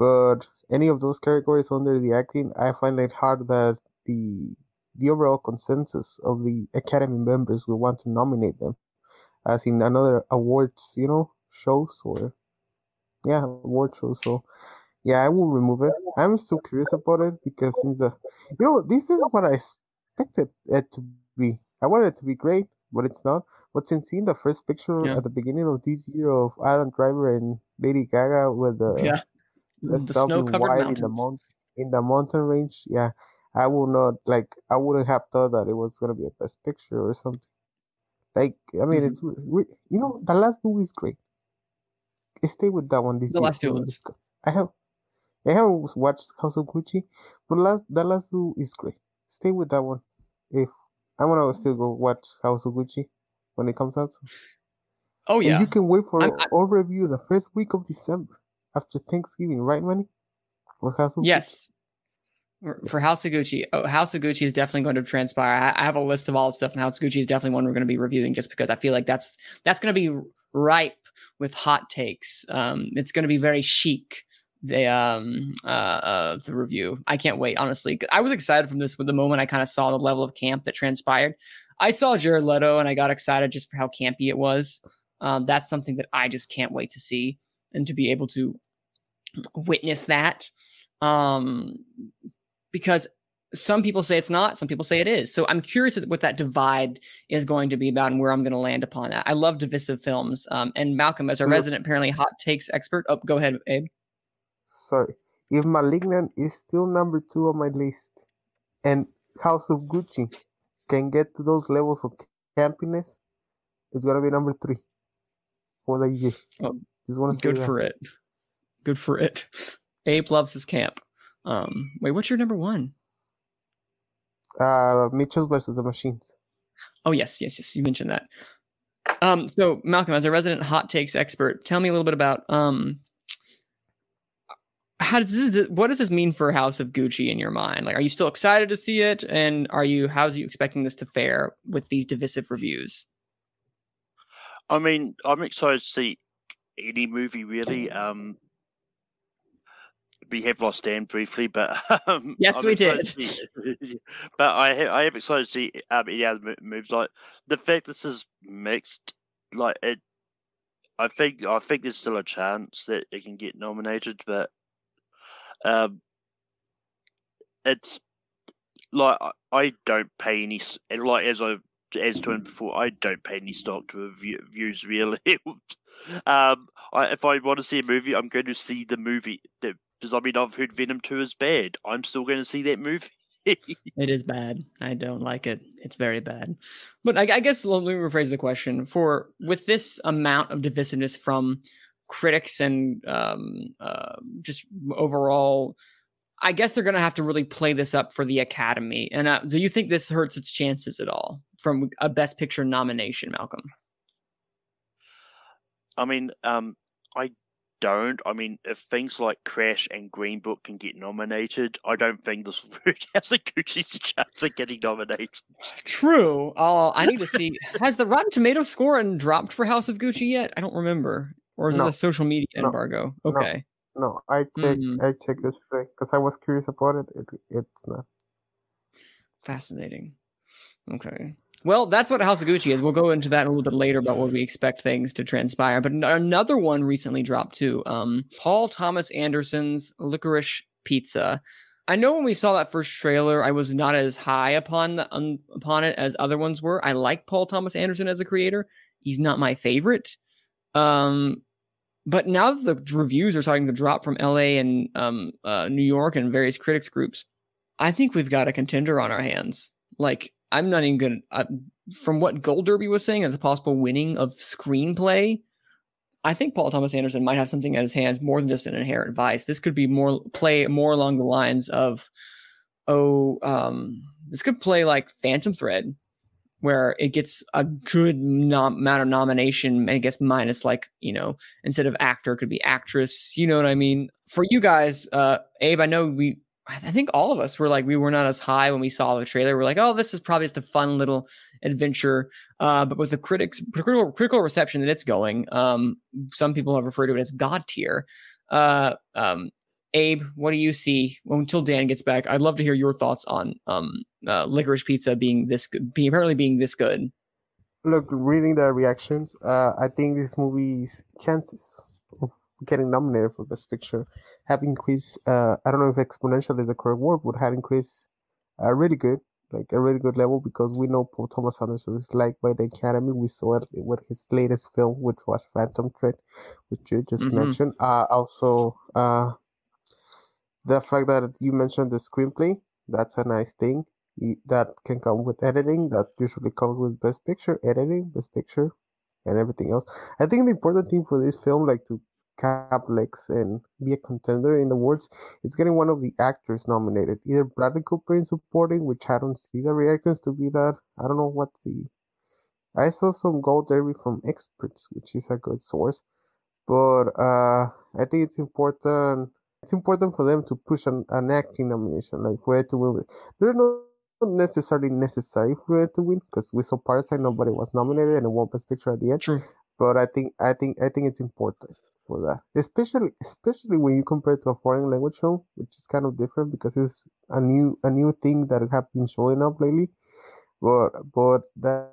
but any of those categories under the acting, I find it hard that the the overall consensus of the Academy members will want to nominate them, as in another awards, you know, shows or yeah, award shows. So yeah, I will remove it. I'm still curious about it because since the you know this is what I expected it to be. I wanted it to be great, but it's not. But since seeing the first picture Yeah. at the beginning of this year of Adam Driver and Lady Gaga with the yeah, dressed the in snow-covered white in mountains. the mount in the mountain range. Yeah, I will not like. I wouldn't have thought that it was gonna be a best picture or something. Like, I mean, Mhm. it's you know the last movie is great. Stay with that one this The year. last two for I have, I haven't watched House of Gucci, but last the last two is great. Stay with that one. If I'm gonna still go watch House of Gucci when it comes out. Oh And yeah, you can wait for I'm- I- our review the first week of December after Thanksgiving, right, Manny? For House of yes. For for House of Gucci, oh, House of Gucci is definitely going to transpire. I, I have a list of all the stuff, and House of Gucci is definitely one we're going to be reviewing, just because I feel like that's that's going to be ripe with hot takes. Um, it's going to be very chic. The um uh, uh the review. I can't wait. honestly. I was excited from this with the moment I kind of saw the level of camp that transpired. I saw Jared Leto, and I got excited just for how campy it was. Um, that's something that I just can't wait to see and to be able to witness that. Um, because some people say it's not, some people say it is. So I'm curious what that divide is going to be about and where I'm going to land upon that. I love divisive films. Um, and Malcolm, as a Look- resident, apparently hot takes expert. Oh, go ahead, Abe. Sorry. If Malignant is still number two on my list, and House of Gucci can get to those levels of campiness, it's gonna be number three for the year. Oh, Just want to say Good that. for it. Good for it. Abe loves his camp. Um, wait, what's your number one? Uh, Mitchell versus the Machines. Oh yes, yes, yes. You mentioned that. Um, so Malcolm, as a resident hot takes expert, tell me a little bit about um, how does this what does this mean for House of Gucci in your mind? Like, are you still excited to see it, and are you how's you expecting this to fare with these divisive reviews? I mean, I'm excited to see any movie really. Um, we have lost Dan briefly, but um, Yes, I'm we did. see- but I ha- I am excited to see um, any other mo- movies. Like the fact this is mixed, like it. I think I think there's still a chance that it can get nominated, but um, it's like I- I don't pay any like as I as to him before, I don't pay any stock to review- reviews really. um, I, if I want to see a movie, I'm going to see the movie. Because I mean, I've heard Venom Two is bad. I'm still going to see that movie. It is bad. I don't like it. It's very bad. But I, I guess let me rephrase the question: for with this amount of divisiveness from critics and um, uh, just overall, I guess they're going to have to really play this up for the Academy. And uh, do you think this hurts its chances at all from a Best Picture nomination, Malcolm? I mean, um, I don't. I mean, if things like Crash and Green Book can get nominated, I don't think this has a Gucci's chance of getting nominated. True. Oh, I need to see. Has the Rotten Tomato score and dropped for House of Gucci yet? I don't remember. Or is No. it a social media embargo? No. Okay. No, I checked. Mhm. I check this today because I was curious about it. it. It's not. Fascinating. Okay. Well, that's what House of Gucci is. We'll go into that a little bit later about what we expect things to transpire. But another one recently dropped too. Um, Paul Thomas Anderson's Licorice Pizza. I know when we saw that first trailer, I was not as high upon the um, upon it as other ones were. I like Paul Thomas Anderson as a creator. He's not my favorite. Um, but now that the reviews are starting to drop from LA and um, uh, New York and various critics groups, I think we've got a contender on our hands. Like, I'm not even good. Uh, from what Gold Derby was saying as a possible winning of screenplay, I think Paul Thomas Anderson might have something at his hands more than just an inherent vice. This could be more play more along the lines of, oh, um, this could play like Phantom Thread, where it gets a good nom- amount of nomination. I guess minus like you know instead of actor could be actress. You know what I mean? For you guys, uh, Abe, I know we I think all of us were like we were not as high when we saw the trailer. We're like, oh, this is probably just a fun little adventure. Uh, but with the critics critical critical reception that it's going, um, some people have referred to it as god tier. Uh, um, Abe, what do you see? Well, until Dan gets back, I'd love to hear your thoughts on um, uh, licorice pizza being this good, being apparently being this good. Look, reading the reactions, uh, I think this movie's chances of getting nominated for Best Picture have increased. Uh, I don't know if exponential is the correct word, but had increased uh, really good, like a really good level because we know Paul Thomas Anderson is liked by the Academy. We saw it with his latest film, which was Phantom Thread, which you just Mhm. mentioned. Uh, also, uh, the fact that you mentioned the screenplay, that's a nice thing. That can come with editing. That usually comes with Best Picture, editing, Best Picture, and everything else. I think the important thing for this film, like to cap legs and be a contender in the awards, it's getting one of the actors nominated. Either Bradley Cooper in supporting, which I don't see the reactions to be that. I don't know what the. I saw some gold derby from experts, which is a good source, but uh, I think it's important. It's important for them to push an, an acting nomination, like for it to win. They're not necessarily necessary for it to win because we saw Parasite, nobody was nominated, and it won Best Picture at the end True. but I think I think I think it's important for that, especially especially when you compare it to a foreign language film, which is kind of different because it's a new a new thing that have been showing up lately. But but that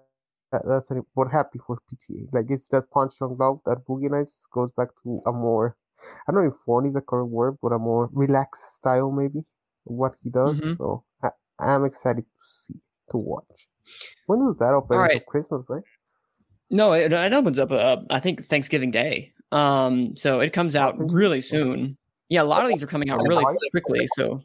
that- that's an, but happy for PTA. Like it's that punch on glove that Boogie Nights goes back to a more I don't know if fun is the correct word, but a more relaxed style maybe what he does. Mhm. So I, I'm excited to see to watch. When does that open? All right. Christmas, right? No, it, it opens up. Uh, I think Thanksgiving Day. Um, so it comes out really soon. Yeah, a lot of these are coming out really quickly. So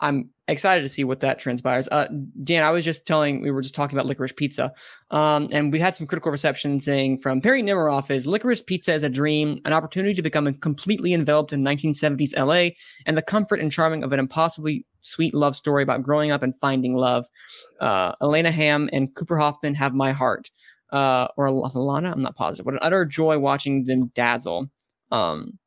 I'm excited to see what that transpires. Uh, Dan, I was just telling, we were just talking about licorice pizza, um, and we had some critical reception saying from Perry Nemiroff is licorice pizza is a dream, an opportunity to become completely enveloped in 1970s LA, and the comfort and charming of an impossibly sweet love story about growing up and finding love. Uh, Elena Ham and Cooper Hoffman have my heart uh, or Lana, I'm not positive. What an utter joy watching them dazzle. Um,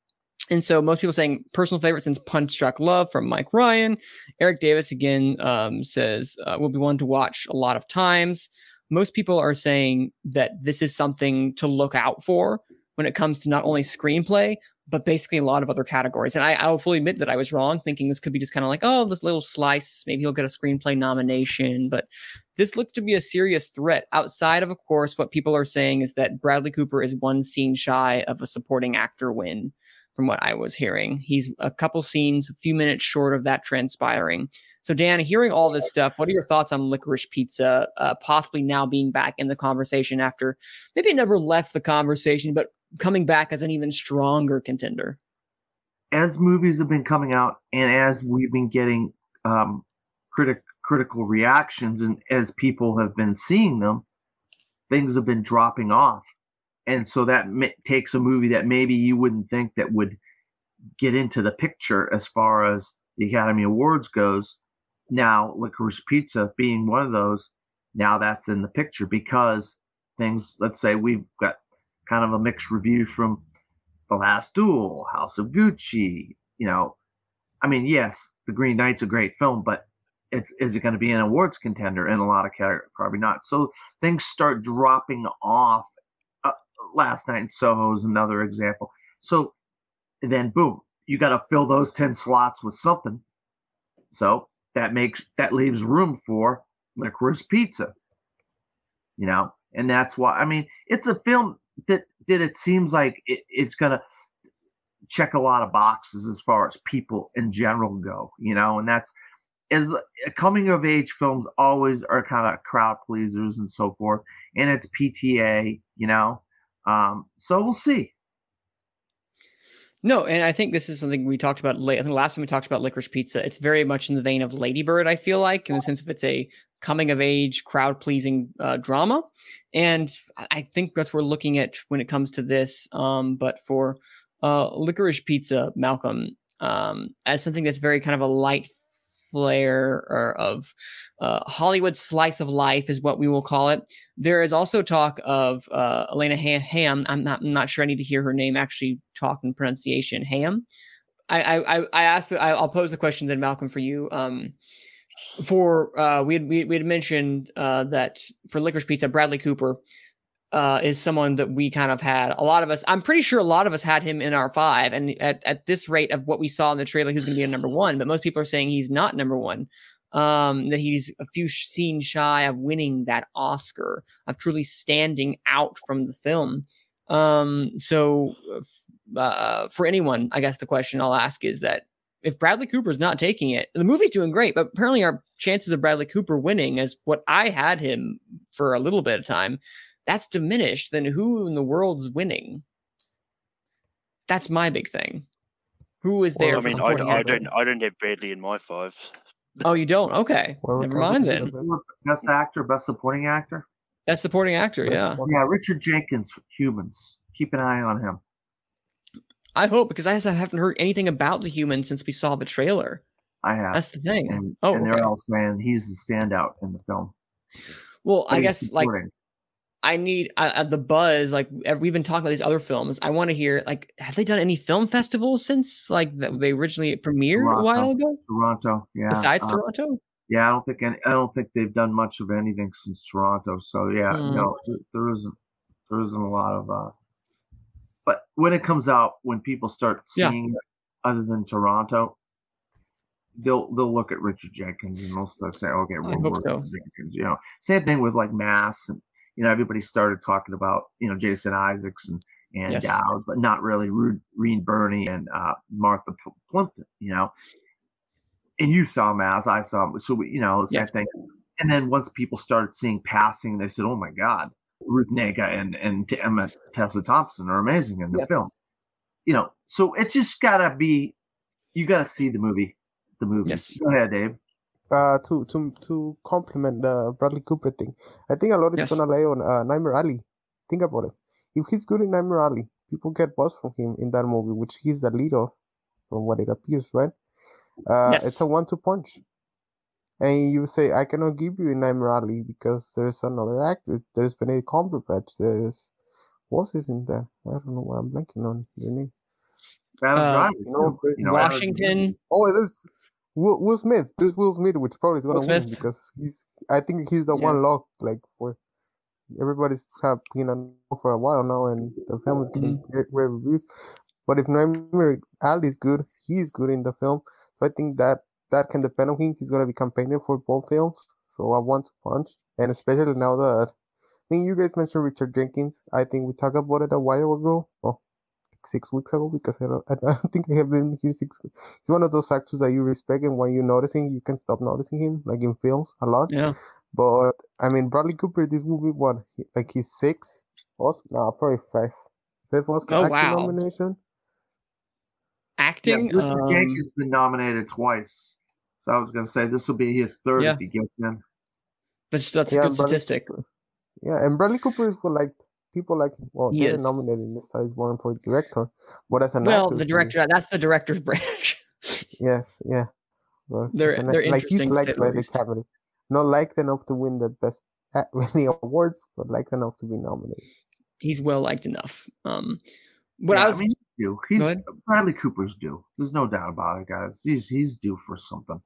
And so most people saying personal favorite since Punch Drunk Love from Mike Ryan. Eric Davis again um, says uh, will be one to watch a lot of times. Most people are saying that this is something to look out for when it comes to not only screenplay but basically a lot of other categories. And I, I will fully admit that I was wrong, thinking this could be just kind of like, oh, this little slice. Maybe he'll get a screenplay nomination. But this looks to be a serious threat. Outside of, of course, what people are saying is that Bradley Cooper is one scene shy of a supporting actor win from what I was hearing. He's a couple scenes, a few minutes short of that transpiring. So, Dan, hearing all this stuff, what are your thoughts on Licorice Pizza uh, possibly now being back in the conversation after maybe it never left the conversation, but coming back as an even stronger contender? As movies have been coming out and as we've been getting um, critic, critical reactions and as people have been seeing them, things have been dropping off and so that m- takes a movie that maybe you wouldn't think that would get into the picture as far as the Academy Awards goes. Now, Licorice Pizza being one of those, now that's in the picture because things. Let's say we've got kind of a mixed reviews from The Last Duel, House of Gucci. You know, I mean, yes, The Green Knight's a great film, but it's is it going to be an awards contender in a lot of categories? Probably not. So things start dropping off last night in Soho is another example. So then boom, you got to fill those 10 slots with something. So that makes that leaves room for licorice pizza. You know, and that's why I mean it's a film that that it seems like it, it's gonna check a lot of boxes as far as people in general go, you know, and that's as uh, coming of age films always are kind of crowd pleasers and so forth. And it's PTA, you know, um, so we'll see. No, and I think this is something we talked about late. I think last time we talked about licorice pizza, it's very much in the vein of Ladybird. I feel like in the sense of it's a coming of age, crowd pleasing uh, drama, and I think that's what we're looking at when it comes to this. Um, but for uh, licorice pizza, Malcolm, um, as something that's very kind of a light flair or of uh, Hollywood slice of life is what we will call it. There is also talk of uh, Elena Ham. I'm not I'm not sure. I need to hear her name actually talk in pronunciation. Ham. I I I asked. I'll pose the question then, Malcolm, for you. Um, for uh, we had we, we had mentioned uh, that for Licorice Pizza, Bradley Cooper uh, is someone that we kind of had. A lot of us, I'm pretty sure a lot of us had him in our five. And at, at this rate of what we saw in the trailer, he's going to be a number one. But most people are saying he's not number one. Um, that he's a few scenes shy of winning that Oscar, of truly standing out from the film. Um, so uh, for anyone, I guess the question I'll ask is that if Bradley Cooper's not taking it, the movie's doing great, but apparently our chances of Bradley Cooper winning, as what I had him for a little bit of time, that's diminished, then who in the world's winning? That's my big thing. Who is there? Well, I mean, I, I don't, I don't have Bradley in my five. Oh, you don't? Okay, well, never mind then. Best actor, best supporting actor. Best supporting actor, best yeah. Supporting. Yeah, Richard Jenkins, Humans. Keep an eye on him. I hope because I haven't heard anything about the Humans since we saw the trailer. I have. That's the thing. And, oh, and okay. they're all saying he's the standout in the film. Well, but I guess like I need uh, the buzz. Like we've been talking about these other films. I want to hear like, have they done any film festivals since like they originally premiered Toronto, a while ago? Toronto, yeah. Besides uh, Toronto, yeah, I don't think any, I don't think they've done much of anything since Toronto. So yeah, Hmm. no, there isn't there isn't a lot of. uh But when it comes out, when people start Yeah. seeing it, other than Toronto, they'll they'll look at Richard Jenkins and they'll start saying, okay, we're we're so. Jenkins. You know, same thing with like Mass and you know everybody started talking about you know Jason Isaacs and and Yes. Dowd, but not really Ru- Reed Birney and uh, Martha Pl- Plimpton. You know, and you saw Mass, I saw, him. so we, you know, same Yes. thing. And then once people started seeing passing, they said, "Oh my God, Ruth Negga and and Emma Tessa Thompson are amazing in the Yes. film." You know, so it just gotta be, you gotta see the movie, the movie. Yes. Go ahead, Dave. Uh, to to to complement the Bradley Cooper thing, I think a lot is Yes. gonna lay on uh, Nightmare Alley. Think about it. If he's good in Nightmare Alley, people get buzz from him in that movie, which he's the leader, from what it appears, right? Uh, Yes. It's a one-two punch. And you say, I cannot give you in Nightmare Alley because there's another actor. There's Benedict Cumberbatch. There's what's his in there? I don't know why I'm blanking on your name. Adam Uh, Driver, you know, too. You know, Washington. Oh, there's Will, Will Smith. There's Will Smith, which probably is gonna win because he's. I think he's the Yeah. one lock like for everybody's have been on for a while now, and the film is getting Mm-hmm. great, great reviews. But if Nightmare Alley's good, he's good in the film. So I think that that can depend on him. He's gonna be campaigning for both films. So I want to punch, and especially now that I mean, you guys mentioned Richard Jenkins. I think we talked about it a while ago. Well, six weeks ago because I don't, I don't think I have been here six. He's one of those actors that you respect, and when you're noticing, you can stop noticing him, like in films a lot. Yeah. But I mean, Bradley Cooper, this movie, what, like he's six? Oscar? No, probably five. Fifth Oscar Oh, acting wow. nomination. Acting. Richard um, Jenkins been nominated twice. So I was gonna say this will be his third Yeah. if he gets in. that's that's Yeah, a good Bradley statistic. Cooper. Yeah, and Bradley Cooper is for like people like well, He they is. didn't nominate him this size one for director, but as an Well, actor, the director. That's the director's branch. Yes, yeah. But They're- an they're like he's interesting, liked the by the least. Academy, not liked enough to win the best at any awards, but liked enough to be nominated. He's well liked enough. Um, what Yeah, I was. mean, he's due. He's. Bradley Cooper's due. There's no doubt about it, guys. He's he's due for something.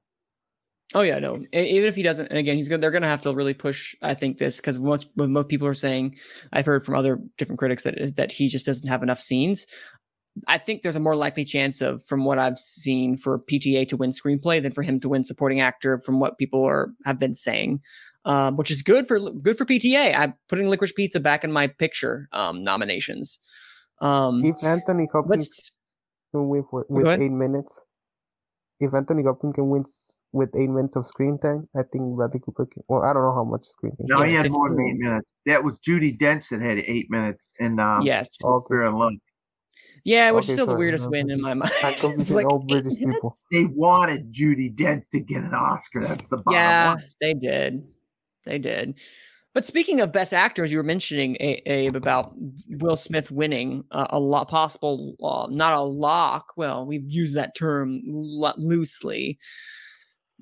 Oh yeah, no. Even if he doesn't, and again, he's gonna. They're gonna have to really push. I think this because most most people are saying. I've heard from other different critics that that he just doesn't have enough scenes. I think there's a more likely chance of, from what I've seen, for PTA to win screenplay than for him to win supporting actor. From what people are have been saying, um, which is good for good for PTA. I'm putting Licorice Pizza back in my picture um, nominations. Um, If Anthony Hopkins can win for with eight minutes, if Anthony Hopkins can win with eight minutes of screen time, I think Bradley Cooper can. Well, I don't know how much screen time. No, he had more than eight minutes. That was Judi Dench that had eight minutes in um, yes, Okay. Shakespeare in Love. yeah, which is Okay, still the weirdest no, win in my mind. I'm It's like all eight British people. They wanted Judi Dench to get an Oscar. That's the bottom Yeah, line. they did. They did. But speaking of best actors, you were mentioning Abe about Will Smith winning uh, a lot possible, uh, not a lock. Well, we've used that term lo- loosely.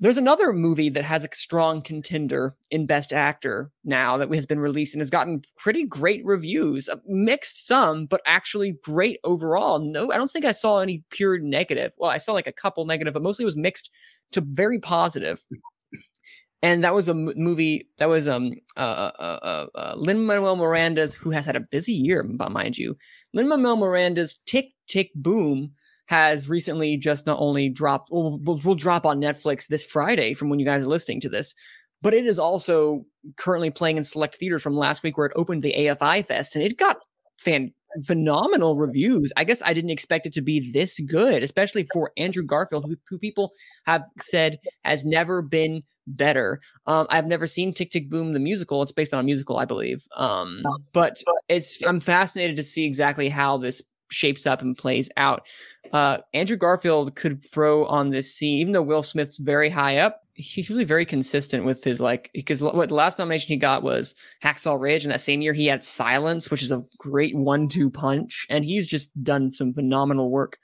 There's another movie that has a strong contender in Best Actor now that has been released and has gotten pretty great reviews. Uh, Mixed some, but actually great overall. No, I don't think I saw any pure negative. Well, I saw like a couple negative, but mostly it was mixed to very positive. and that was a movie that was um uh uh uh, uh Lin Manuel Miranda's who has had a busy year, mind you. Lin Manuel Miranda's Tick Tick Boom has recently just not only dropped, will will drop on Netflix this Friday from when you guys are listening to this, but it is also currently playing in select theaters from last week where it opened the AFI Fest and it got fan phenomenal reviews. I guess I didn't expect it to be this good, especially for Andrew Garfield, who, who people have said has never been better. Um, I've never seen Tick Tick Boom the musical. It's based on a musical, I believe. Um, but it's I'm fascinated to see exactly how this shapes up and plays out. Uh, Andrew Garfield could throw on this scene, even though Will Smith's very high up. He's usually very consistent with his like because what the last nomination he got was Hacksaw Ridge, and that same year he had Silence, which is a great one-two punch, and he's just done some phenomenal work.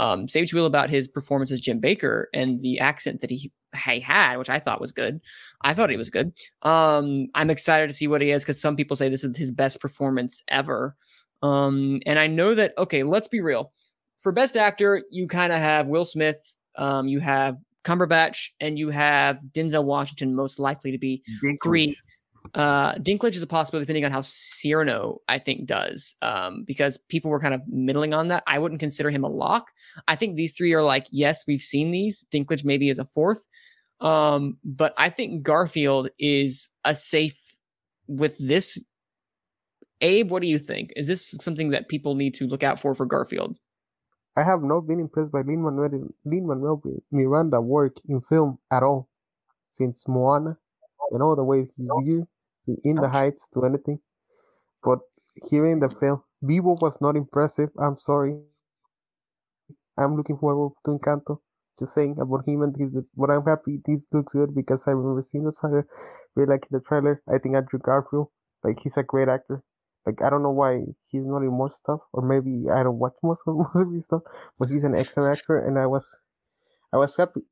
Um, say what you will about his performance as Jim Bakker and the accent that he, he had, which I thought was good. I thought he was good. Um, I'm excited to see what he is because some people say this is his best performance ever. Um, and I know that okay, let's be real. For best actor, you kind of have Will Smith, um, you have Cumberbatch, and you have Denzel Washington, most likely to be Dinklage. three. Uh, Dinklage is a possibility depending on how Cyrano, I think, does. Um, because people were kind of middling on that. I wouldn't consider him a lock. I think these three are like, yes, we've seen these. Dinklage maybe is a fourth. Um, but I think Garfield is a safe with this. Abe, what do you think? Is this something that people need to look out for for Garfield? I have not been impressed by Lin Manuel Lin Manuel Miranda work in film at all since Moana. You know the way he's here to In the Heights to anything, but hearing the film, Vivo was not impressive. I'm sorry. I'm looking forward to Encanto. Just saying about him and his, but I'm happy this looks good because I remember seeing the trailer, really liking the trailer. I think Andrew Garfield, like he's a great actor. Like I don't know why he's not in more stuff, or maybe I don't watch most of most of his stuff. But he's an excellent actor, and I was, I was happy.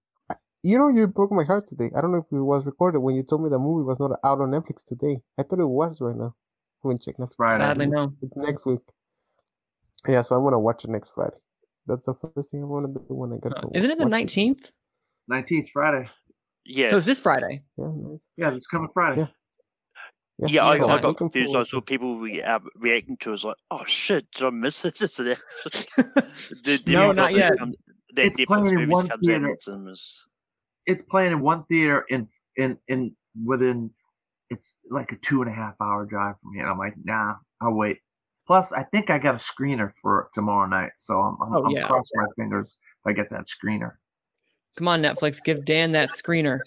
You know, you broke my heart today. I don't know if it was recorded when you told me the movie was not out on Netflix today. I thought it was right now. When check Netflix. Friday. Sadly, no. It's next week. Yeah, so I'm gonna watch it next Friday. That's the first thing I want to do when I get Uh. Isn't it the Watch nineteenth? Nineteenth Friday. Yeah, So it's this Friday. Yeah, nice. Yeah, it's coming Friday. Yeah. Yeah, yeah, I, I got looking confused. I saw people re- uh, reacting to it. as like, oh shit, did I miss it? Is it the, the No, not yet. come- that It's playing in one comes out in theater. cinemas. It's playing in one theater in in in within. It's like a two and a half hour drive from here. And I'm like, nah, I'll wait. Plus, I think I got a screener for tomorrow night, so I'm I'm, Oh, I'm yeah. crossing my fingers if I get that screener. Come on, Netflix, give Dan that screener.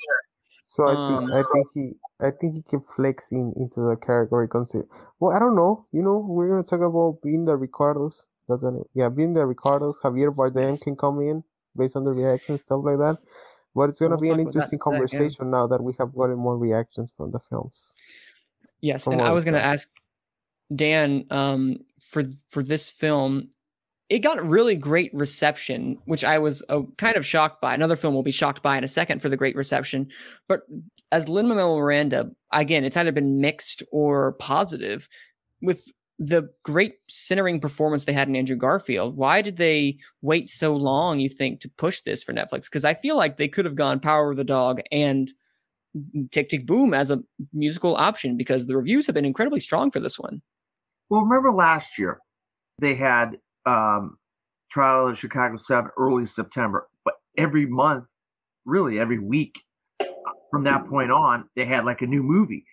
So I Um, think I think he I think he can flex in into the category consider. Well, I don't know. You know, we're gonna talk about being the Ricardos. Doesn't? Yeah, being the Ricardos. Javier Bardem can come in based on the reaction stuff like that. But it's gonna We'll be an that interesting conversation now that we have gotten more reactions from the films. Yes, From and I was going to saw. ask Dan um, for for this film. It got really great reception, which I was uh, kind of shocked by. Another film will be shocked by in a second for the great reception. But as Lin Manuel Miranda, again, it's either been mixed or positive. With the great centering performance they had in Andrew Garfield, why did they wait so long? You think to push this for Netflix? Because I feel like they could have gone Power of the Dog and Tick Tick Boom as a musical option because the reviews have been incredibly strong for this one. Well, remember last year they had um, Trial of Chicago Seven early September, but every month, really every week from that point on, they had like a new movie,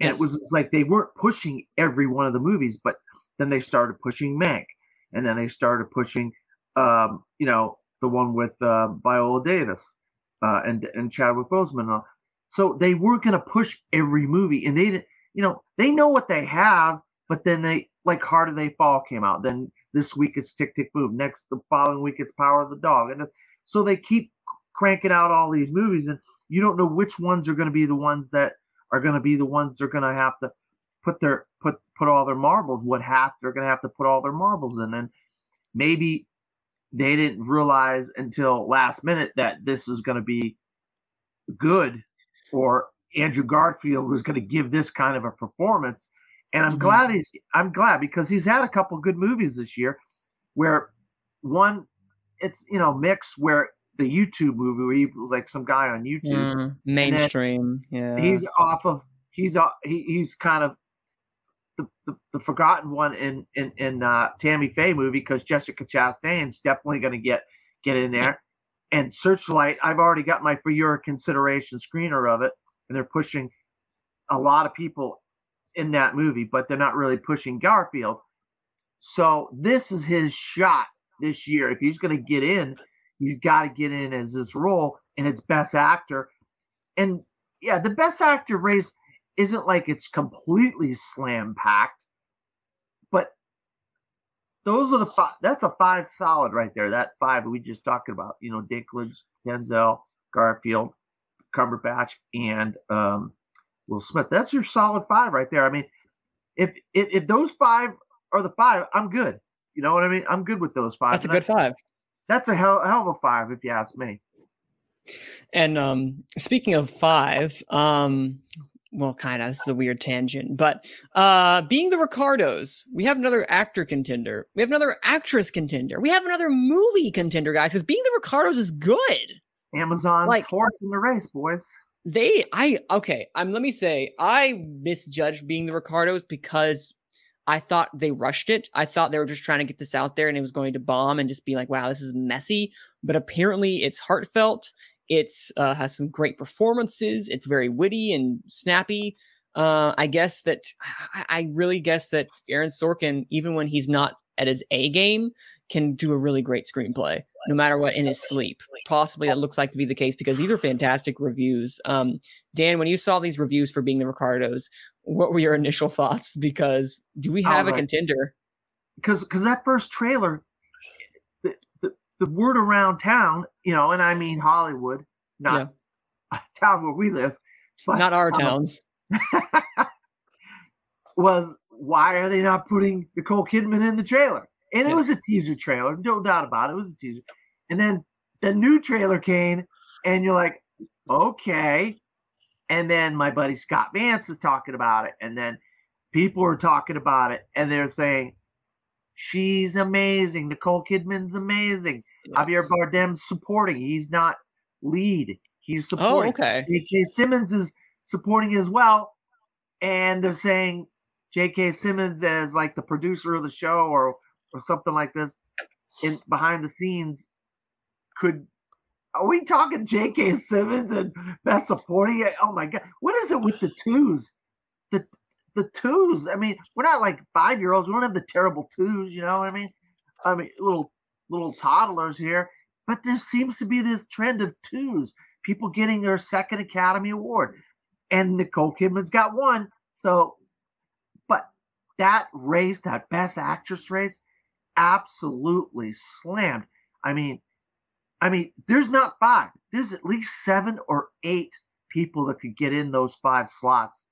and Yes. it was like they weren't pushing every one of the movies, but then they started pushing Mank, and then they started pushing, um, you know, the one with uh, Viola Davis uh, and and Chadwick Boseman. So they weren't going to push every movie, and they didn't. You know, they know what they have, but then they like Harder They Fall came out. Then this week it's Tick Tick Boom. Next, the following week it's Power of the Dog, and so they keep cranking out all these movies, and you don't know which ones are going to be the ones that are going to be the ones they're going to have to put their put put all their marbles. What half they're going to have to put all their marbles in, and maybe they didn't realize until last minute that this is going to be good, or Andrew Garfield was going to give this kind of a performance. And I'm Mhm. glad he's I'm glad because he's had a couple good movies this year where one it's you know mix where the YouTube movie where he was like some guy on YouTube. Mm, mainstream, yeah. He's off of he's uh, he, he's kind of the, the, the forgotten one in in in uh, Tammy Faye movie because Jessica Chastain's definitely going to get get in there. And Searchlight, I've already got my for your consideration screener of it, and they're pushing a lot of people in that movie, but they're not really pushing Garfield. So this is his shot this year. If he's going to get in, he's got to get in as this role, and it's best actor. And yeah, the best actor race isn't like it's completely slam packed, but those are the five. That's a five solid right there. That five we just talked about. You know, Dinklage, Denzel, Garfield, Cumberbatch, and um, Will Smith. That's your solid five right there. I mean, if if, if those five are the five, I'm good. You know what I mean? I'm good with those five. That's a And I- good five. That's a hell, hell of a five, if you ask me. And um, speaking of five, um, well, kind of, this is a weird tangent, but uh, being the Ricardos, we have another actor contender. We have another actress contender. We have another movie contender, guys, because being the Ricardos is good. Amazon's Like- horse in the race, boys. They, I, okay, I'm, let me say, I misjudged being the Ricardos because I thought they rushed it. I thought they were just trying to get this out there and it was going to bomb and just be like, wow, this is messy. But apparently it's heartfelt. It's uh, has some great performances. It's very witty and snappy. Uh, I guess that I, really guess that Aaron Sorkin, even when he's not at his A game, can do a really great screenplay, no matter what, in his sleep. Possibly that looks like to be the case because these are fantastic reviews. Um, Dan, when you saw these reviews for being the Ricardos, what were your initial thoughts? Because do we have a contender? because because that first trailer, the, the the word around town, you know, and I mean Hollywood, not a town where we live, but Not our um, towns. was why are they not putting Nicole Kidman in the trailer? And it Yes. was a teaser trailer, no doubt about it. It was a teaser. And then the new trailer came, and you're like, okay. And then my buddy Scott Vance is talking about it, and then people are talking about it, and they're saying, She's amazing. Nicole Kidman's amazing. Yeah. Javier Bardem's supporting. He's not lead. He's supporting. Oh, supporting. okay. J.K. Simmons is supporting as well, and they're saying J.K. Simmons as like the producer of the show or or something like this in behind the scenes could. Are we talking J.K. Simmons and best supporting? Oh my god, what is it with the twos? The the twos. I mean, we're not like five year olds. We don't have the terrible twos. You know what I mean? I mean, little little toddlers here. But there seems to be this trend of twos, people getting their second Academy Award, and Nicole Kidman's got one. So, but that race, that Best Actress race, absolutely slammed. I mean, I mean, there's not five. There's at least seven or eight people that could get in those five slots,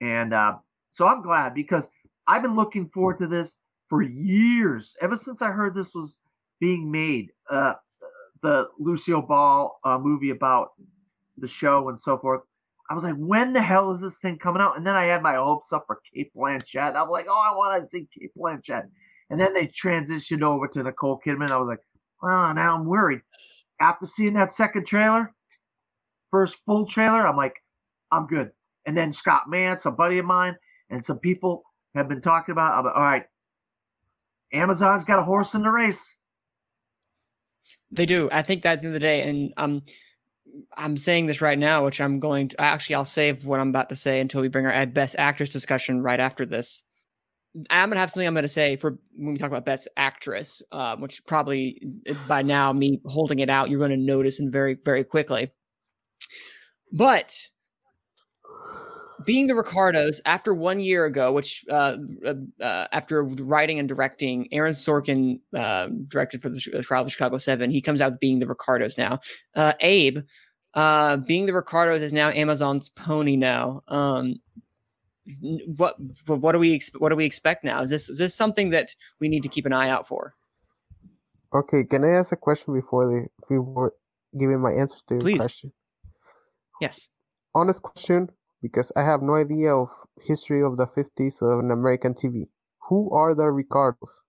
and uh, so I'm glad because I've been looking forward to this for years. Ever since I heard this was being made, uh, the Lucille Ball uh, movie about the show and so forth. I was like, when the hell is this thing coming out? And then I had my hopes up for Cate Blanchett. I'm like, oh, I want to see Cate Blanchett. And then they transitioned over to Nicole Kidman. I was like, oh, now I'm worried. After seeing that second trailer, first full trailer, I'm like, I'm good. And then Scott Mance, a buddy of mine, and some people have been talking about. Like, all right, Amazon's got a horse in the race. They do. I think that at the end of the day, and um, I'm saying this right now, which I'm going to actually I'll save what I'm about to say until we bring our best actress discussion right after this. I'm gonna have something I'm gonna say for when we talk about best actress, uh, which probably by now me holding it out, you're gonna notice and very very quickly. But being the Ricardos after one year ago, which uh, uh, after writing and directing, Aaron Sorkin uh, directed for the trial of Chicago Seven. He comes out with being the Ricardos now. Uh, Abe, uh, being the Ricardos is now Amazon's pony now. Um, what what do we what do we expect now? Is this is this something that we need to keep an eye out for? Okay, can I ask a question before the before giving my answer to your question? Yes. Honest question, because I have no idea of history of the 50s of an American TV. Who are the Ricardos?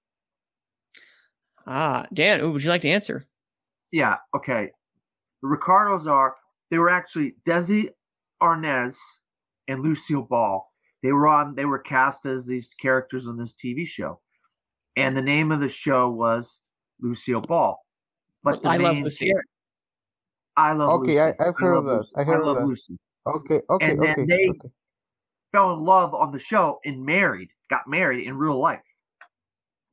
Ah, Dan, would you like to answer? Yeah, okay. The Ricardos are they were actually Desi Arnaz and Lucille Ball. They were on they were cast as these characters on this TV show. And the name of the show was Lucille Ball. But the I love main Lucy. char- I love Okay, Lucy. I- I've heard love of that. I heard of love that. Lucy. Okay, okay, And then okay, they- okay. Fell in love on the show and married, got married in real life.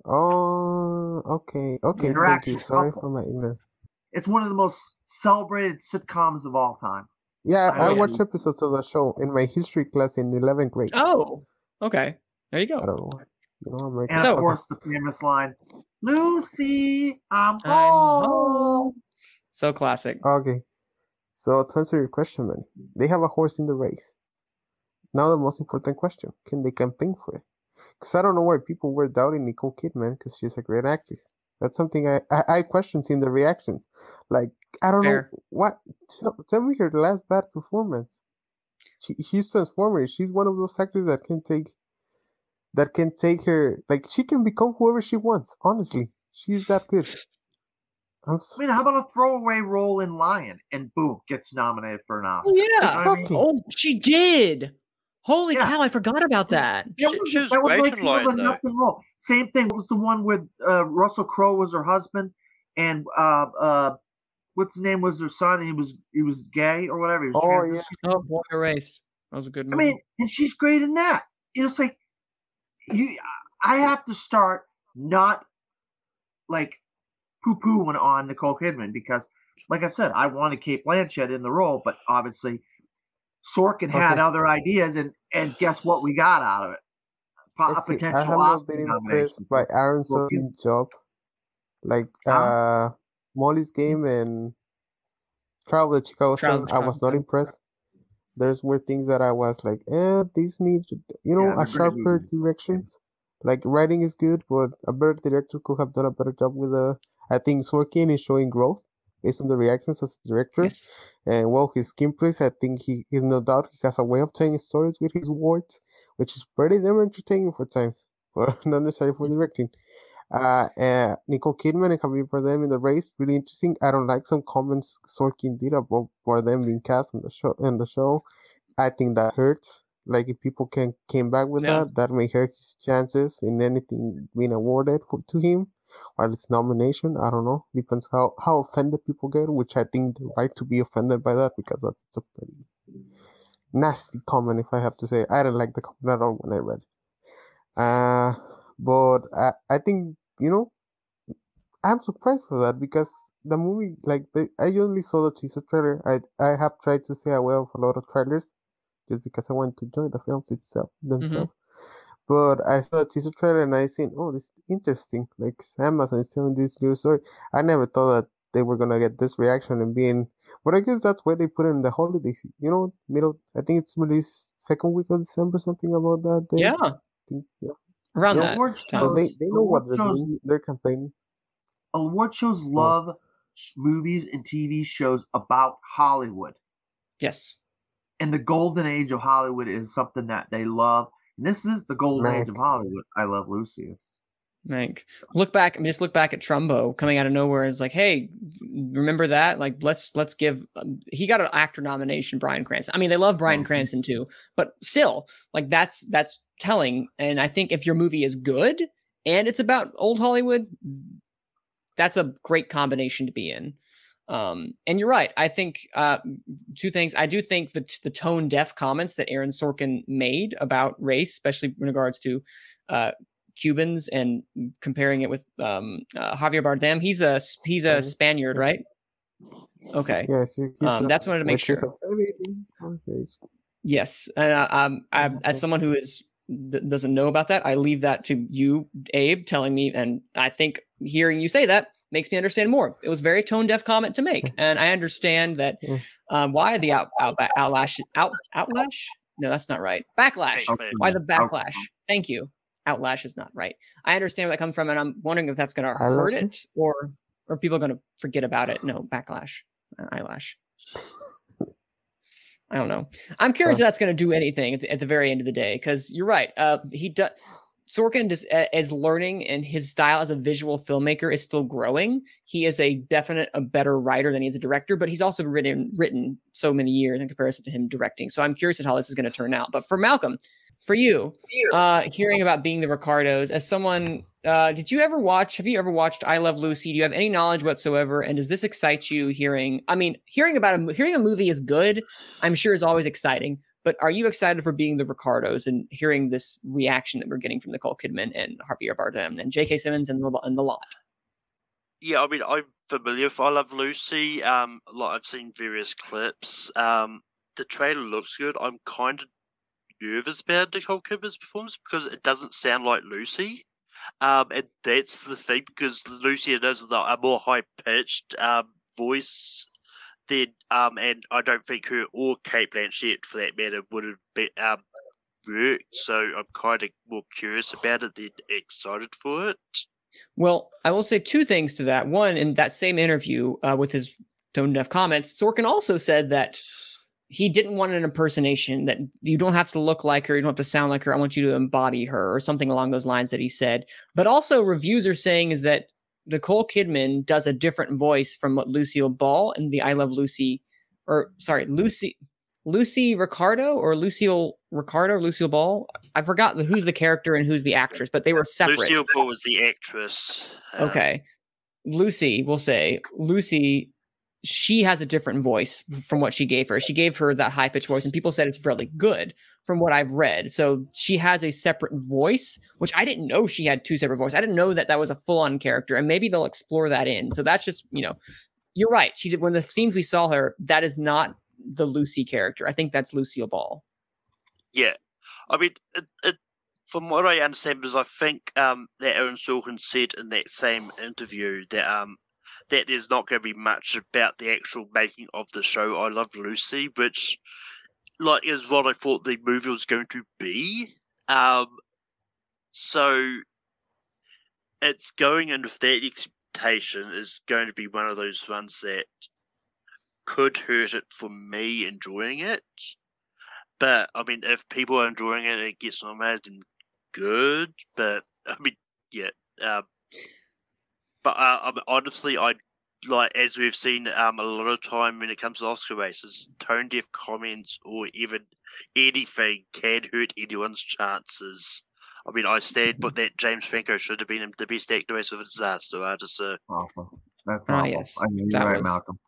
Oh, okay, okay. Thank you. Sorry couple. for my ignorance. It's one of the most celebrated sitcoms of all time. Yeah, I I, know. watched episodes of the show in my history class in 11th grade. Oh, okay. There you go. I go. don't know. You know, American. And So- of course, the famous line, "Lucy, I'm I'm home." home. So classic. Okay. So to answer your question, man, they have a horse in the race. Now the most important question: Can they campaign for it? Because I don't know why people were doubting Nicole Kidman because she's a great actress. That's something I I, I question seeing the reactions. Like I don't Fair. know what. Tell, tell me her last bad performance. She she's transformative. She's one of those actors that can take that can take her like she can become whoever she wants. Honestly, she's that good. I'm I mean, how about a throwaway role in Lion and boom, gets nominated for an Oscar? Oh yeah. Exactly. Oh, she did. Holy Yeah. cow! I forgot about that. That was, she was that was like in kind of a Lion, nothing role. Same thing. What was the one with uh, Russell Crowe was her husband, and uh, uh, what's his name was her son? And he was he was gay or whatever. He was Oh, transitioning. Oh, Boy Erased. That was a good Movie. I mean, and she's great in that. It's like you. I have to start not like poo pooing on Nicole Kidman because, like I said, I wanted Cate Blanchett in the role, but obviously Sorkin had Okay. other ideas, and and guess what we got out of it? Po- Okay, potential I have not been impressed by Aaron Sorkin's job. Like Huh? uh Molly's game and Trial of the Chicago of I was not impressed. There's were things that I was like, eh, these need you know Yeah, a sharper direction. Like writing is good, but a better director could have done a better job with the. I think Sorkin is showing growth based on the reactions as a director. Yes. And well, his screenplays, I think he is no doubt he has a way of telling stories with his words, which is pretty damn entertaining for times, but not necessarily for directing. Uh, uh, Nicole Kidman and Javier Bardem in the race, really interesting. I don't like some comments Sorkin did about Bardem being cast in the show. In the show, I think that hurts. Like if people can came back with Yeah. that, that may hurt his chances in anything being awarded for, to him, while it's nomination. I don't know. Depends how how offended people get, which I think they're right to be offended by that because that's a pretty nasty comment, if I have to say. I didn't like the comment at all when I read it. Uh, but I, I think, you know, I'm surprised for that because the movie, like, I only saw the teaser trailer. I I have tried to stay away of a lot of trailers just because I want to enjoy the films itself mm-hmm. themselves. But I saw the teaser trailer and I seen, oh, this is interesting. Like Amazon is telling this new story. I never thought that they were gonna get this reaction and being, but I guess that's why they put it in the holiday season. You know, middle. I think it's released second week of December, something about that. Day. Yeah, I think, yeah. Around Yeah. that. Award time. So they, they know what they're shows- doing. They're campaigning. Award shows love sh- movies and TV shows about Hollywood. Yes. And the golden age of Hollywood is something that they love. And this is the golden age of Hollywood. I love Lucius. Like look back, I mean, just look back at Trumbo coming out of nowhere. It's like, hey, remember that? Like, let's let's give. um, He got an actor nomination, Bryan Cranston. I mean, they love Bryan Mhm. Cranston too, but still, like that's that's telling. And I think if your movie is good and it's about old Hollywood, that's a great combination to be in. Um, and you're right. I think uh, two things. I do think that the tone deaf comments that Aaron Sorkin made about race, especially in regards to uh, Cubans and comparing it with um, uh, Javier Bardem. He's a he's a. Spaniard, right? Okay. Yes. Um, that's what I wanted to make sure. a very hard page. Yes, and uh, um, I, as someone who is th- doesn't know about that, I leave that to you, Abe, telling me, and I think hearing you say that makes me understand more. It was a very tone deaf comment to make, and I understand that um, why the out, out outlash out outlash. No, that's not right. Backlash. Okay. Why the Out- backlash? Thank you. Outlash is not right. I understand where that comes from, and I'm wondering if that's going to hurt it or or people going to forget about it. No, backlash, uh, eyelash. I don't know. I'm curious Huh. if that's going to do anything at the, at the very end of the day because you're right. Uh, he does. Sorkin just uh, is learning, and his style as a visual filmmaker is still growing. He is a definite a better writer than he is a director, but he's also written written so many years in comparison to him directing. So I'm curious at how this is going to turn out. But for Malcolm, for you, uh, hearing about being the Ricardos as someone, uh, did you ever watch? Have you ever watched I Love Lucy? Do you have any knowledge whatsoever? And does this excite you? Hearing, I mean, hearing about a hearing a movie is good. I'm sure is always exciting. But are you excited for being the Ricardos and hearing this reaction that we're getting from Nicole Kidman and Javier Bardem and J.K. Simmons and the and the lot? Yeah, I mean, I'm familiar with I Love Lucy. Um, like I've seen various clips. Um, the trailer looks good. I'm kind of nervous about Nicole Kidman's performance because it doesn't sound like Lucy. Um, and that's the thing because Lucy has a more high pitched um voice than um, and I don't think her or Cate Blanchett for that matter would have been um worked. So I'm kind of more curious about it than excited for it. Well, I will say two things to that. One, in that same interview uh, with his tone deaf comments, Sorkin also said that he didn't want an impersonation, that you don't have to look like her, you don't have to sound like her. I want you to embody her, or something along those lines that he said. But also, reviews are saying is that Nicole Kidman does a different voice from what Lucille Ball and the I Love Lucy, or sorry, Lucy. Lucy Ricardo or Lucille Ricardo, Lucille Ball. I forgot the, who's the character and who's the actress, but they were separate. Lucille Ball was the actress. um, Okay. Lucy, we'll say Lucy, she has a different voice from what she gave her. She gave her that high pitched voice, and people said it's really good from what I've read. So she has a separate voice, which I didn't know she had two separate voices. I didn't know that that was a full on character, and maybe they'll explore that in. So that's just, you know, you're right. She did when the scenes we saw her, that is not the Lucy character. I think that's Lucille Ball. Yeah, I mean, it, it, from what I understand, because I think um, that Aaron Sorkin said in that same interview that um that there's not going to be much about the actual making of the show. I Love Lucy, which like is what I thought the movie was going to be. Um, so it's going in with that expectation is going to be one of those ones that could hurt it for me enjoying it. But I mean, if people are enjoying it, it gets nominated. Then good. But I mean, yeah. Um, But uh, um, honestly, I like as we've seen um, a lot of time when it comes to Oscar races, tone deaf comments or even anything can hurt anyone's chances. I mean, I stand, but that James Franco should have been the best actor race of a disaster artist. So. Awful. That's Ah, awful. yes. I mean, you're That right, was- Malcolm.